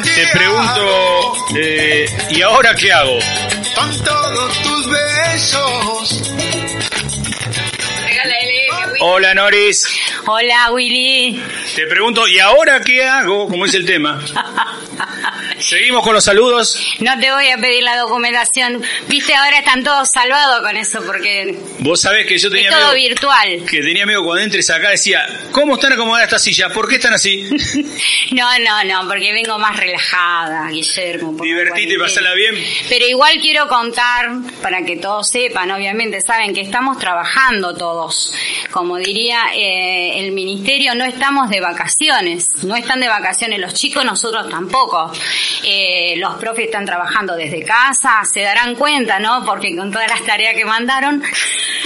Te pregunto, eh, ¿y ahora qué hago? Con todos tus besos. Hola Noris, Hola Willy. te pregunto, ¿y ahora qué hago? Como es el tema. Seguimos con los saludos. No te voy a pedir la documentación. Viste, ahora están todos salvados con eso porque Vos sabés que yo tenía es todo miedo, virtual. que tenía miedo cuando entres acá, decía, ¿cómo están acomodadas estas sillas? ¿Por qué están así? No, no, no, porque vengo más relajada, Guillermo. Divertite pasala bien. Pero igual quiero contar, para que todos sepan, obviamente saben que estamos trabajando todos. Como diría eh, el ministerio, no estamos de vacaciones, no están de vacaciones los chicos, nosotros tampoco. Eh, los profes están trabajando desde casa, se darán cuenta, ¿no? Porque con todas las tareas que mandaron,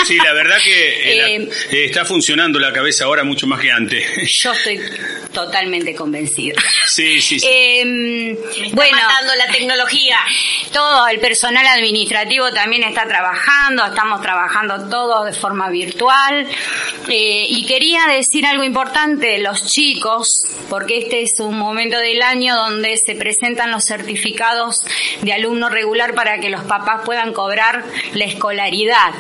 Sí, la verdad que eh, la- Eh, eh, está funcionando la cabeza ahora mucho más que antes. yo estoy totalmente convencida. Sí, sí, sí. Eh, bueno, matando la tecnología. Todo el personal administrativo también está trabajando, estamos trabajando todo de forma virtual. Eh, y quería decir algo importante, los chicos, porque este es un momento del año donde se los certificados de alumno regular para que los papás puedan cobrar la escolaridad.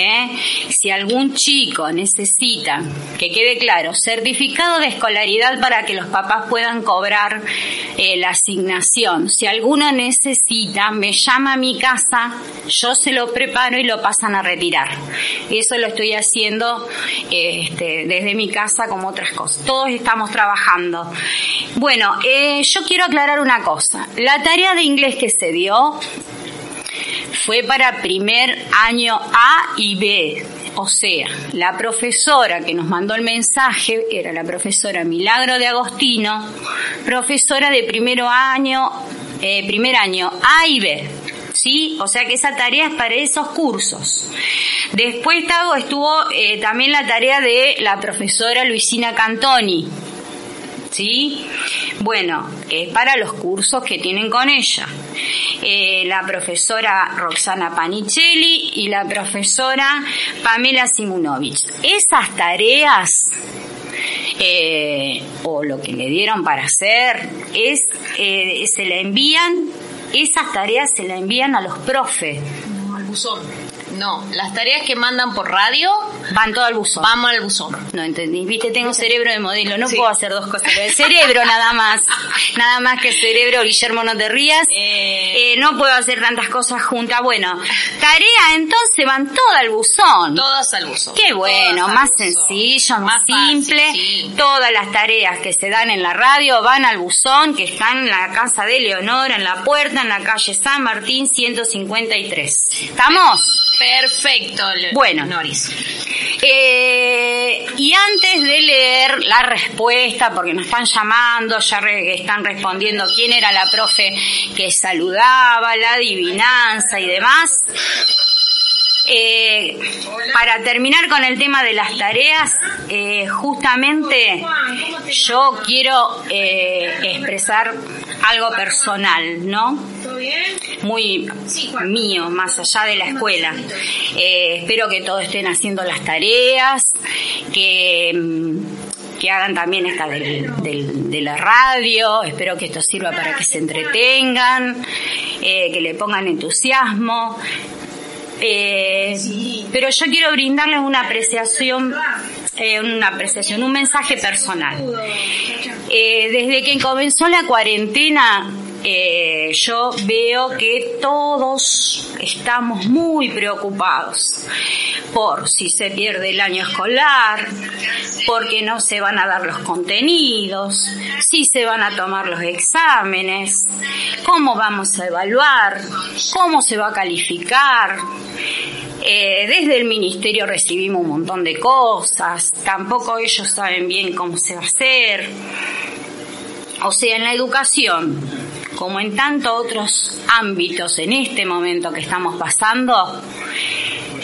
¿Eh? Si algún chico necesita, que quede claro, certificado de escolaridad para que los papás puedan cobrar eh, la asignación. Si alguno necesita, me llama a mi casa, yo se lo preparo y lo pasan a retirar. Eso lo estoy haciendo este, desde mi casa como otras cosas. Todos estamos trabajando. Bueno, eh, yo quiero aclarar una cosa. La tarea de inglés que se dio fue para primer año A y B. O sea, la profesora que nos mandó el mensaje era la profesora Milagro de Agostino, profesora de primero año, eh, primer año A y B. ¿Sí? O sea que esa tarea es para esos cursos. Después estuvo eh, también la tarea de la profesora Luisina Cantoni, ¿sí? Bueno, es para los cursos que tienen con ella. Eh, la profesora Roxana Panicelli y la profesora Pamela Simunovich. Esas tareas, eh, o lo que le dieron para hacer, es, eh, se la envían, esas tareas se la envían a los profes. al buzón. No, las tareas que mandan por radio van todo al buzón. Vamos al buzón. No entendí. Viste, tengo cerebro de modelo. No puedo hacer dos cosas. El cerebro nada más. Nada más que el cerebro, Guillermo, no te rías. Eh, no puedo hacer tantas cosas juntas. Bueno, tarea entonces van todas al buzón. Todas al buzón. Qué bueno, más sencillo, más, simple. Todas las tareas que se dan en la radio van al buzón que están en la casa de Leonora, en la puerta, en la calle San Martín 153. ¿Estamos? Perfecto, bueno, Noris. Eh, y antes de leer la respuesta, porque nos están llamando, ya están respondiendo quién era la profe que saludaba, la adivinanza y demás. Eh, para terminar con el tema de las tareas, eh, justamente yo quiero eh, expresar algo personal, ¿no? Muy mío, más allá de la escuela. espero que todos estén haciendo las tareas, que que hagan también esta de la radio, espero que esto sirva para que se entretengan, que le pongan entusiasmo, eh, pero yo quiero brindarles una apreciación, eh, una apreciación, un mensaje personal. Eh, desde que comenzó la cuarentena, eh, yo veo que todos estamos muy preocupados por si se pierde el año escolar, porque no se van a dar los contenidos, si se van a tomar los exámenes, cómo vamos a evaluar, cómo se va a calificar. Eh, desde el ministerio recibimos un montón de cosas, tampoco ellos saben bien cómo se va a hacer. O sea, en la educación, como en tantos otros ámbitos en este momento que estamos pasando,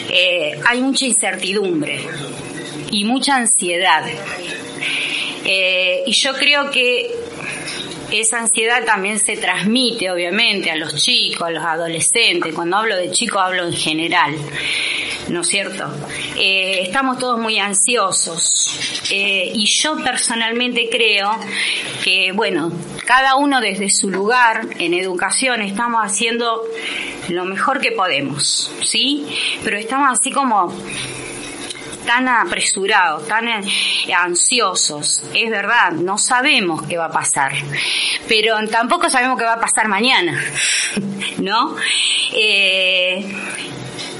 eh, hay mucha incertidumbre y mucha ansiedad. Eh, y yo creo que esa ansiedad también se transmite, obviamente, a los chicos, a los adolescentes. Cuando hablo de chicos, hablo en general. ¿No es cierto? Eh, estamos todos muy ansiosos. Eh, y yo personalmente creo que, bueno, cada uno desde su lugar en educación estamos haciendo lo mejor que podemos, ¿sí? Pero estamos así como tan apresurados, tan ansiosos. Es verdad, no sabemos qué va a pasar, pero tampoco sabemos qué va a pasar mañana, ¿no? Eh,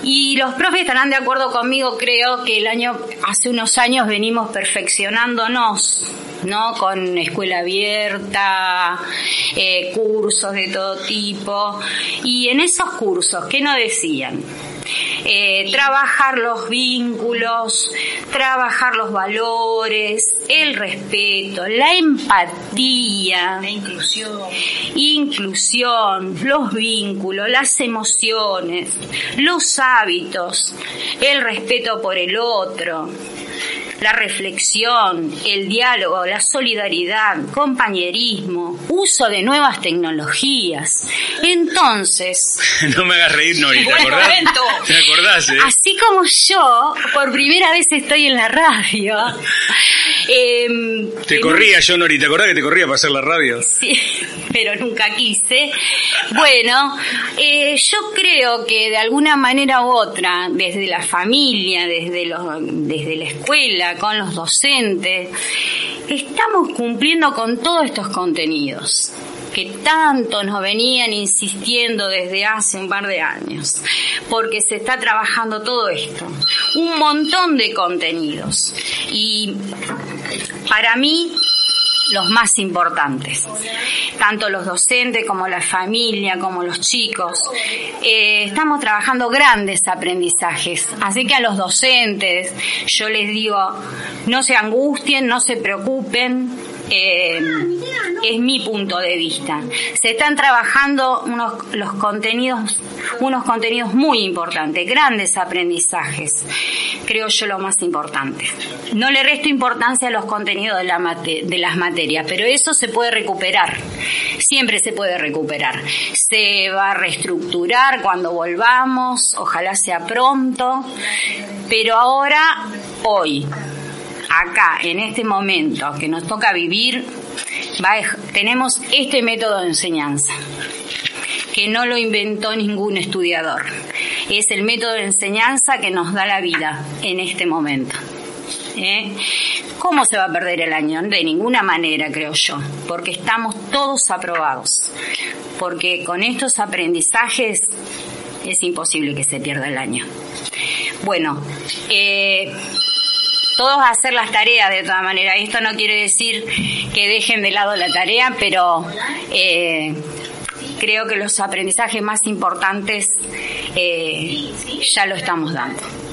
y los profes estarán de acuerdo conmigo, creo que el año, hace unos años venimos perfeccionándonos, ¿no? Con escuela abierta, eh, cursos de todo tipo. Y en esos cursos, ¿qué nos decían? Eh, trabajar los vínculos, trabajar los valores, el respeto, la empatía, la inclusión, inclusión, los vínculos, las emociones, los hábitos, el respeto por el otro la reflexión, el diálogo, la solidaridad, compañerismo, uso de nuevas tecnologías. Entonces... no me hagas reír, Nori, ¿te acordás? ¿Te acordás, eh? Así como yo, por primera vez estoy en la radio. Em, te corría yo, Nori, ¿te acordás que te corría para hacer la radio? Sí, pero nunca quise. Bueno, eh, yo creo que de alguna manera u otra, desde la familia, desde, los, desde la escuela, con los docentes, estamos cumpliendo con todos estos contenidos que tanto nos venían insistiendo desde hace un par de años, porque se está trabajando todo esto, un montón de contenidos. Y para mí los más importantes. Tanto los docentes como la familia, como los chicos. Eh, estamos trabajando grandes aprendizajes. Así que a los docentes yo les digo, no se angustien, no se preocupen, eh, es mi punto de vista. Se están trabajando unos los contenidos, unos contenidos muy importantes, grandes aprendizajes, creo yo lo más importante. No le resto importancia a los contenidos de, la de las materias, pero eso se puede recuperar, siempre se puede recuperar. Se va a reestructurar cuando volvamos, ojalá sea pronto, pero ahora, hoy, acá, en este momento que nos toca vivir, tenemos este método de enseñanza que no lo inventó ningún estudiador. es el método de enseñanza que nos da la vida en este momento. ¿eh? ¿Cómo se va a perder el año? De ninguna manera, creo yo, porque estamos todos aprobados, porque con estos aprendizajes es imposible que se pierda el año. Bueno, eh, todos a hacer las tareas de todas maneras. Esto no quiere decir que dejen de lado la tarea, pero eh, creo que los aprendizajes más importantes eh, ya lo estamos dando.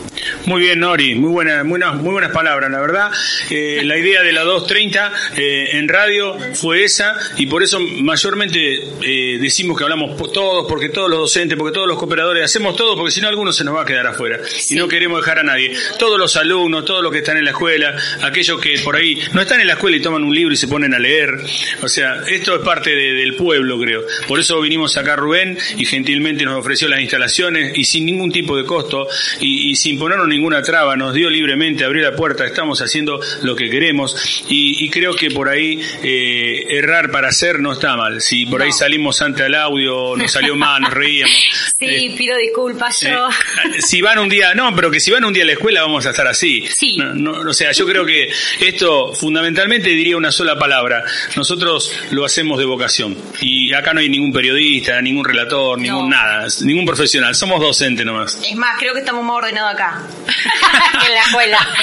Muy bien, Nori, muy, buena, muy, buenas, muy buenas palabras, la verdad. Eh, la idea de la 230 eh, en radio fue esa y por eso mayormente eh, decimos que hablamos todos, porque todos los docentes, porque todos los cooperadores, hacemos todo porque si no alguno se nos va a quedar afuera y no queremos dejar a nadie. Todos los alumnos, todos los que están en la escuela, aquellos que por ahí no están en la escuela y toman un libro y se ponen a leer. O sea, esto es parte de- del pueblo, creo. Por eso vinimos acá Rubén y gentilmente nos ofreció las instalaciones y sin ningún tipo de costo y, y sin ponernos ninguna traba, nos dio libremente, abrió la puerta, estamos haciendo lo que queremos y, y creo que por ahí eh, errar para hacer no está mal. Si por ahí salimos ante el audio, nos salió mal, nos reíamos. Sí, pido disculpas yo. Eh, si van un día, no, pero que si van un día a la escuela vamos a estar así. Sí. No, no, o sea, yo creo que esto fundamentalmente diría una sola palabra. Nosotros lo hacemos de vocación. Y acá no hay ningún periodista, ningún relator, ningún nada, ningún profesional. Somos docentes nomás. Es más, creo que estamos más ordenados acá. en la escuela.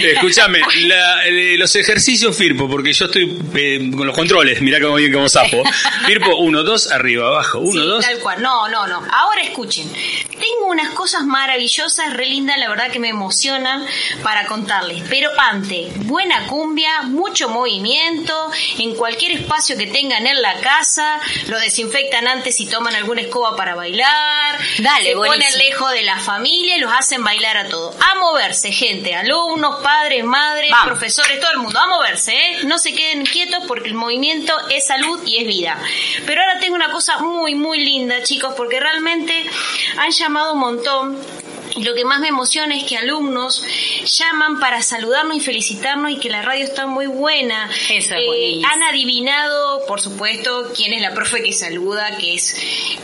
Eh, Escúchame, la- eh, los ejercicios FIRPO, porque yo estoy eh, con los controles, mirá cómo bien como sapo. FIRPO 1, 2, arriba, abajo, 1, Sí, 2. Tal cual. No, no, no. Ahora escuchen. Tengo unas cosas maravillosas, re lindas, la verdad que me emocionan para contarles. Pero antes, buena cumbia, mucho movimiento, en cualquier espacio que tengan en la casa, lo desinfectan antes y toman alguna escoba para bailar. Dale, se ponen lejos de la familia y los hacen bailar a todos. A moverse, gente, alumnos, padres, madres, Vamos. profesores, todo el mundo, a moverse, ¿eh? No se queden quietos porque el movimiento es salud y es vida. Pero ahora tengo una cosa muy, muy linda, chicos, porque realmente han llamado un montón. Y lo que más me emociona es que alumnos llaman para saludarnos y felicitarnos y que la radio está muy buena. Eso es Eh, han adivinado, por supuesto, quién es la profe que saluda, que es,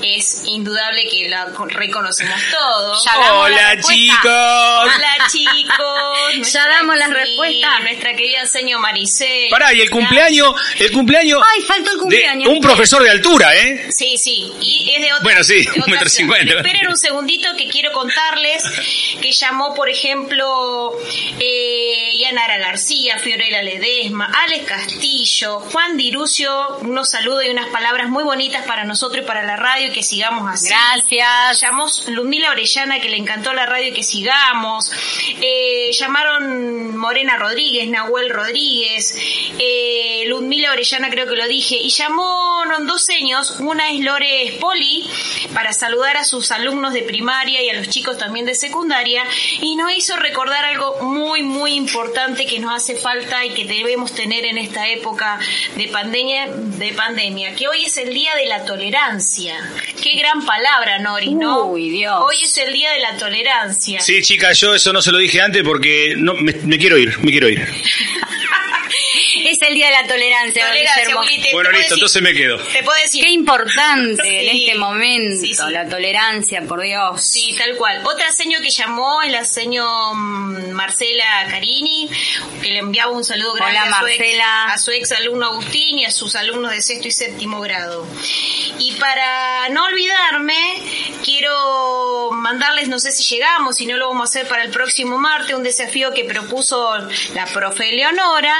es indudable que la con- reconocemos todos. Hola chicos. Hola chicos. Ya damos las respuestas. Nuestra querida señor Maricel. Pará, y el cumpleaños, el cumpleaños Ay, faltó el de cumpleaños. un profesor de altura, ¿eh? Sí, sí, y es de otra. Bueno, sí, un metro cincuenta. Esperen un segundito que quiero contarles que llamó, por ejemplo, eh, Yanara García, Fiorella Ledesma, Alex Castillo, Juan Dirucio, unos saludos y unas palabras muy bonitas para nosotros y para la radio y que sigamos así. Gracias. Llamó Ludmila Orellana que le encantó la radio y que sigamos. Eh, llamaron Morena Rodríguez, Nahuel Rodríguez, eh, Ludmila Orellana creo que lo dije, y llamó dos seños, una es Lore Poli para saludar a sus alumnos de primaria y a los chicos también de secundaria, y nos hizo recordar algo muy, muy importante que nos hace falta y que debemos tener en esta época de pandemia, de pandemia, que hoy es el día de la tolerancia. Qué gran palabra, Nori, ¿no? Uy, Dios. Hoy es el día de la tolerancia. Sí, chicas, yo eso no se lo dije antes porque no, me, me quiero ir, me quiero ir. Es el día de la tolerancia, Tolerancia, te- Bueno, te listo, decir- entonces me quedo. Te puedo decir. Qué importante Sí. en este momento, Sí, sí. la tolerancia, por Dios. Sí, tal cual. Otra seño que llamó es la seño mm, Marcela Carini, que le enviaba un saludo grande Hola, a, su ex, Marcela. a su ex alumno Agustín y a sus alumnos de sexto y séptimo grado. Y para no olvidarme, quiero mandarles, no sé si llegamos, si no lo vamos a hacer para el próximo martes, un desafío que propuso la profe Leonora,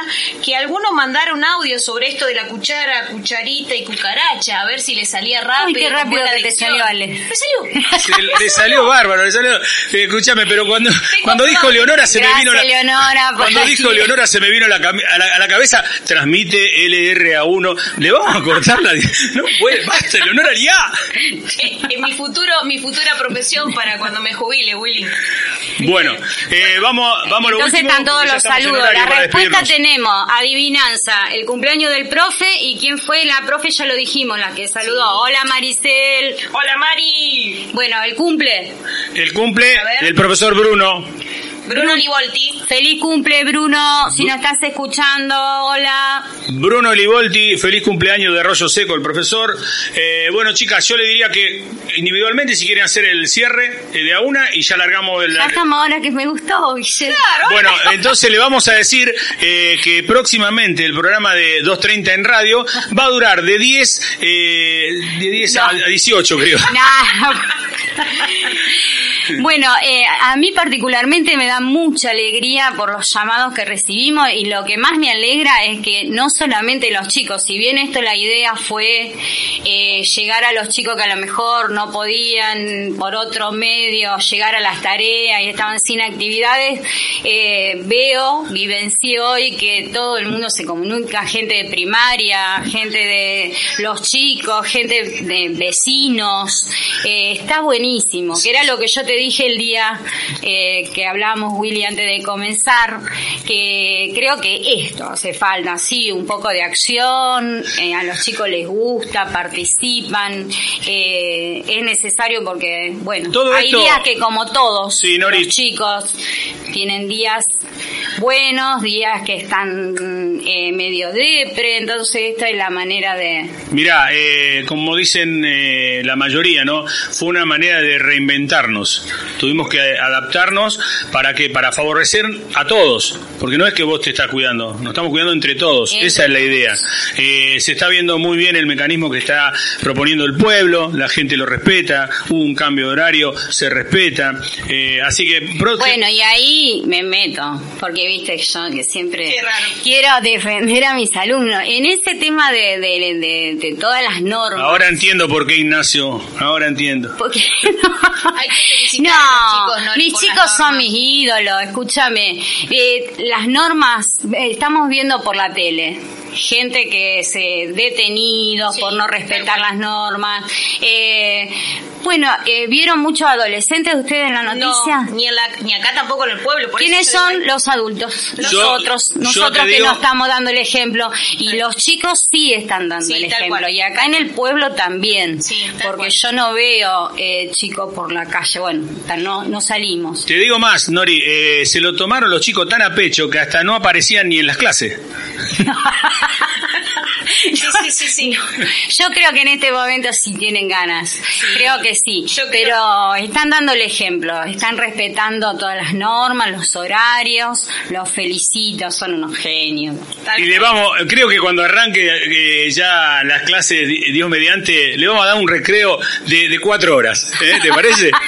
que alguno mandara un audio sobre esto de la cuchara, cucharita y cucaracha, a ver si le salía rápido. Uy, qué rápido que te salió, Ale. Me salió. Se- le salió bárbaro, le salió. eh, escúchame, pero cuando, cuando dijo Leonora se me vino la. Leonora, cuando dijo. Leonora se me vino la a, la, a la cabeza, transmite LRA1. Le vamos a cortar la. No puede, basta, Leonora, ya. Eh, eh, mi futuro, mi futura profesión para cuando me jubile, Willy. Bueno, eh, vamos, vamos a lo Entonces último, están todos los saludos. La respuesta tenemos adivinanza, el cumpleaños del profe y quién fue la profe ya lo dijimos, la que saludó. Hola Maricel. Hola Mari. Bueno, el cumple. El cumple del profesor Bruno. Bruno Livolti. Feliz cumple, Bruno. Si nos estás escuchando, hola. Bruno Livolti, feliz cumpleaños de Rollo Seco, el profesor. Eh, bueno, chicas, yo le diría que individualmente si quieren hacer el cierre eh, de a una y ya largamos el... Ya estamos ahora que me gustó, Guille. Bueno, entonces le vamos a decir eh, que próximamente el programa de 2.30 en radio va a durar de 10, eh, de 10 a, a 18, creo. Bueno, eh, a mí particularmente me da mucha alegría por los llamados que recibimos y lo que más me alegra es que no solamente los chicos, si bien esto la idea fue eh, llegar a los chicos que a lo mejor no podían por otro medio llegar a las tareas y estaban sin actividades, eh, veo, vivencio hoy que todo el mundo se comunica, gente de primaria, gente de los chicos, gente de vecinos, eh, está buenísimo, que era lo que yo te dije el día eh, que hablábamos, Willy, antes de comenzar, que creo que esto hace falta, sí, un poco de acción, eh, a los chicos les gusta, participan, eh, es necesario porque, bueno, Todo hay esto- días que como todos Sí, Nori. los chicos tienen días buenos, días que están eh, medio depre, entonces esta es la manera de... Mirá, eh, como dicen eh, la mayoría, ¿no? Fue una manera de reinventarnos. Tuvimos que adaptarnos para que para favorecer a todos, porque no es que vos te estás cuidando, nos estamos cuidando entre todos. Eso. Esa es la idea. Eh, se está viendo muy bien el mecanismo que está proponiendo el pueblo, la gente lo respeta, hubo un cambio de horario, se respeta, eh, así que Bueno, y ahí me meto, porque viste que yo que siempre quiero defender a mis alumnos. En ese tema de, de, de- de todas las normas. ahora entiendo por qué Ignacio, ahora entiendo. Porque Hay que felicitar no, chicos, mis chicos son mis ídolos, escúchame. Eh, las normas, eh, estamos viendo por la tele. Gente que se detenidos por no respetar las normas. Eh, bueno, eh, ¿vieron muchos adolescentes ustedes en la noticia? No, ni, en la- ni acá tampoco en el pueblo. por ¿Quiénes eso son los adultos? Nosotros, yo nosotros que digo- no estamos dando el ejemplo. Y los chicos sí están dando Sí, el ejemplo. cual. Y acá en el pueblo también. porque cual. yo no veo eh, chicos por la calle. Bueno, no, no salimos. Te digo más, Nori, eh, se lo tomaron los chicos tan a pecho que hasta no aparecían ni en las clases. Sí, sí, sí, sí. Yo creo que en este momento sí tienen ganas. Creo que sí. Pero están dando el ejemplo. Están respetando todas las normas, los horarios. Los felicito. Son unos genios. Y le vamos, creo que cuando arranque eh, ya las clases, di- Dios mediante, le vamos a dar un recreo de, de cuatro horas. ¿eh? ¿Te parece?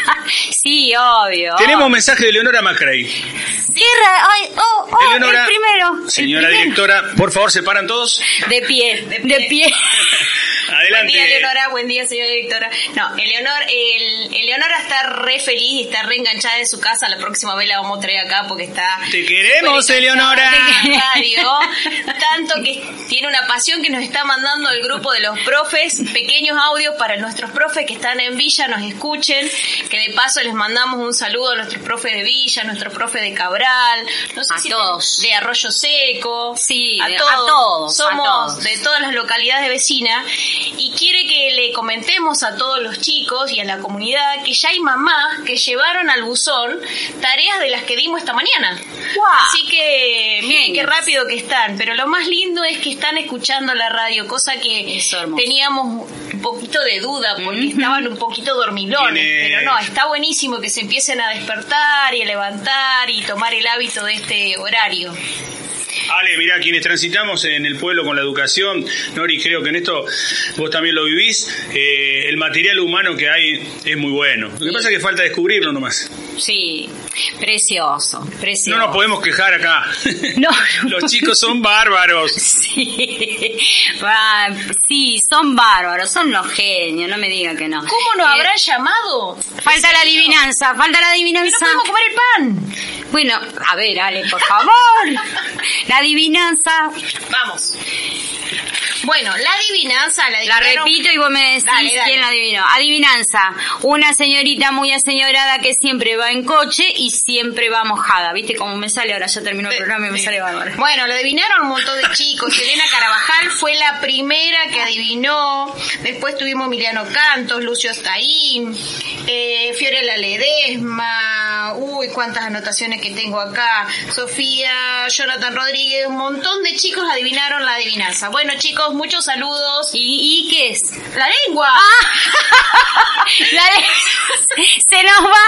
Sí, obvio. Tenemos un mensaje de Leonora Macrae. ¿Qué ra- ay, oh, oh, Eleonora, el primero. el Señora primero. directora, por favor, se paran todos. De pie, de pie. Buen Adelante. día, Eleonora. Buen día, señora directora. No, Eleonor, el, Eleonora está re feliz y está re enganchada en su casa. La próxima vez la vamos a traer acá porque está. Te queremos, Eleonora. en la radio. Tanto que tiene una pasión que nos está mandando el grupo de los profes pequeños audios para nuestros profes que están en Villa, nos escuchen. Que de paso les mandamos un saludo a nuestros profes de Villa, nuestros profes de Cabral, no sé A si todos. de Arroyo Seco. Sí, a de- a todos. todos, a Somos todos. de todas las localidades vecinas y quiere que le comentemos a todos los chicos y a la comunidad que ya hay mamás que llevaron al buzón tareas de las que dimos esta mañana. Así que miren qué rápido que están, pero lo más lindo es que están escuchando la radio, cosa que teníamos un poquito de duda porque estaban un poquito dormilones, pero no, está buenísimo que se empiecen a despertar y a levantar y tomar el hábito de este horario. Ale, mira, quienes transitamos en el pueblo con la educación, Nori, creo que en esto vos también lo vivís, eh, el material humano que hay es muy bueno. Lo que pasa es que falta descubrirlo nomás. Sí, precioso, precioso. No nos podemos quejar acá. No. Los chicos son bárbaros. Sí, son bárbaros, son los genios, no me diga que no. ¿Cómo nos Eh, habrán llamado? Falta la adivinanza, falta la adivinanza. No podemos comer el pan. Bueno, a ver, Ale, por favor. La adivinanza. Vamos. Bueno, la adivinanza la La adivinaron- repito y vos me decís Dale, dale. quién la adivinó. Adivinanza. Una señorita muy aseñorada que siempre va en coche y siempre va mojada. ¿Viste cómo me sale? Ahora ya terminó el programa y me sale bárbaro. Bueno, lo adivinaron un montón de chicos. Elena Carabajal fue la primera que adivinó. Después tuvimos Emiliano Cantos, Lucio Staín, eh, Fiorella Ledesma, uy, cuántas anotaciones que tengo acá. Sofía, Jonathan Rodríguez, un montón de chicos adivinaron la adivinanza. Bueno, chicos, muchos saludos. ¿Y, qué es? La lengua. La de- se nos va,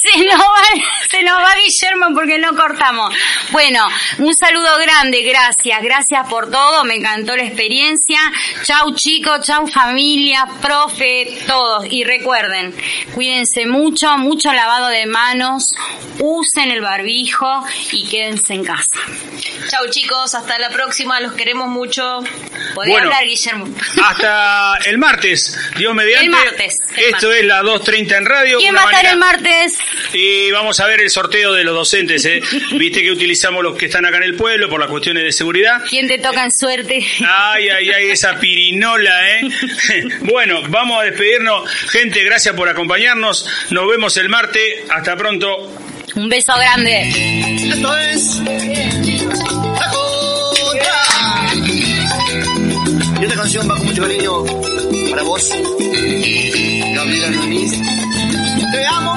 se nos va, se nos va Guillermo porque no cortamos. Bueno, un saludo grande, gracias, gracias por todo, me encantó la experiencia. Chau chicos, chau familia, profe, todos. Y recuerden, cuídense mucho, mucho lavado de manos, usen el barbijo y quédense en casa. Chau chicos, hasta la próxima, los queremos mucho. Podés Bueno. hablar, Guillermo. Hasta el martes, Dios mediante. El martes, el Esto martes. es la 2.30 en radio. ¿Quién va a estar el martes? Y vamos a ver el sorteo de los docentes, ¿eh? Viste que utilizamos los que están acá en el pueblo por las cuestiones de seguridad. ¿Quién te toca en suerte? Ay, ay, ay, esa pirinola, ¿eh? Bueno, vamos a despedirnos. Gente, gracias por acompañarnos. Nos vemos el martes. Hasta pronto. Un beso grande. Esto es. Canción va con mucho cariño para vos, Gabriela Núñez. Te amo,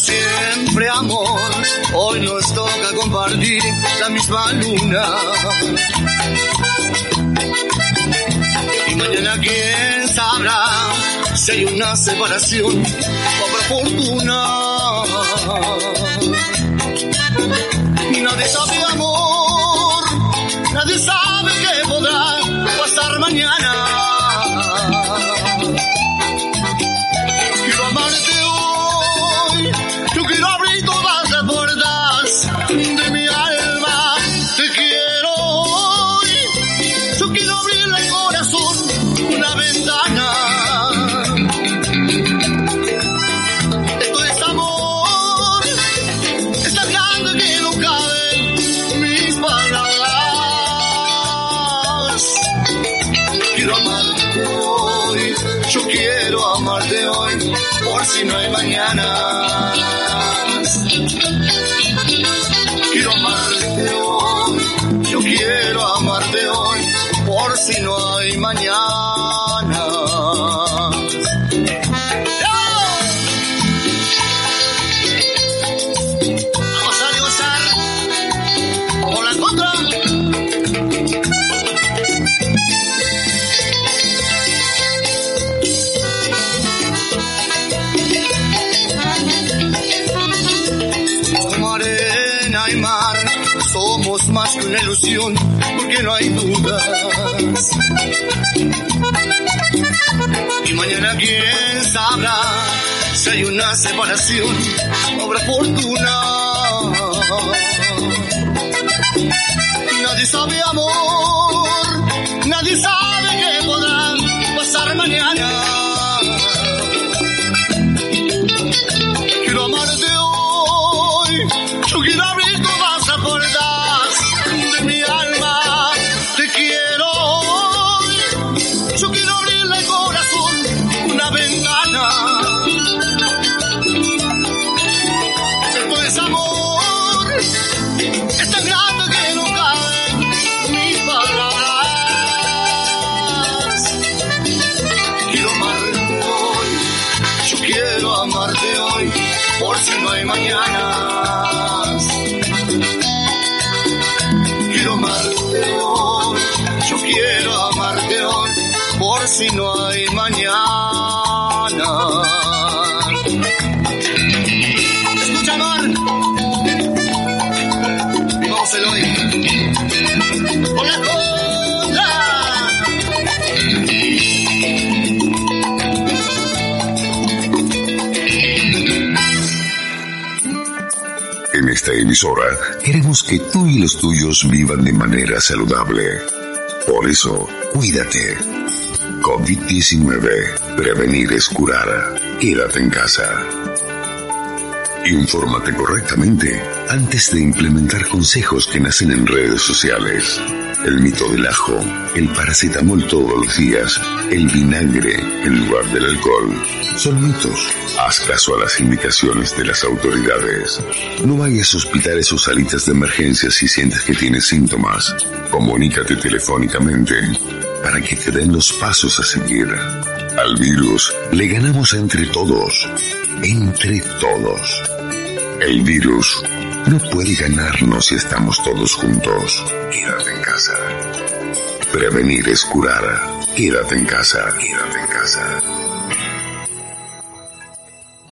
siempre, amor. Hoy nos toca compartir la misma luna. Y mañana quién sabrá si hay una separación por fortuna. Nadie sabe amor, nadie sabe qué podrá pasar mañana. Porque no hay dudas. Y mañana quién sabrá si hay una separación, habrá fortuna. Nadie sabe amor, queremos que tú y los tuyos vivan de manera saludable. Por eso, cuídate. COVID-19. Prevenir es curar. Quédate en casa. Infórmate correctamente antes de implementar consejos que nacen en redes sociales. el mito del ajo, el paracetamol todos los días, el vinagre en lugar del alcohol. Son mitos. Haz caso a las indicaciones de las autoridades. No vayas a hospitales o salitas de emergencia si sientes que tienes síntomas. Comunícate telefónicamente para que te den los pasos a seguir. Al virus le ganamos entre todos. Entre todos. El virus no puede ganarnos si estamos todos juntos. Quédate en casa. Prevenir es curar. Quédate en casa. Quédate en casa.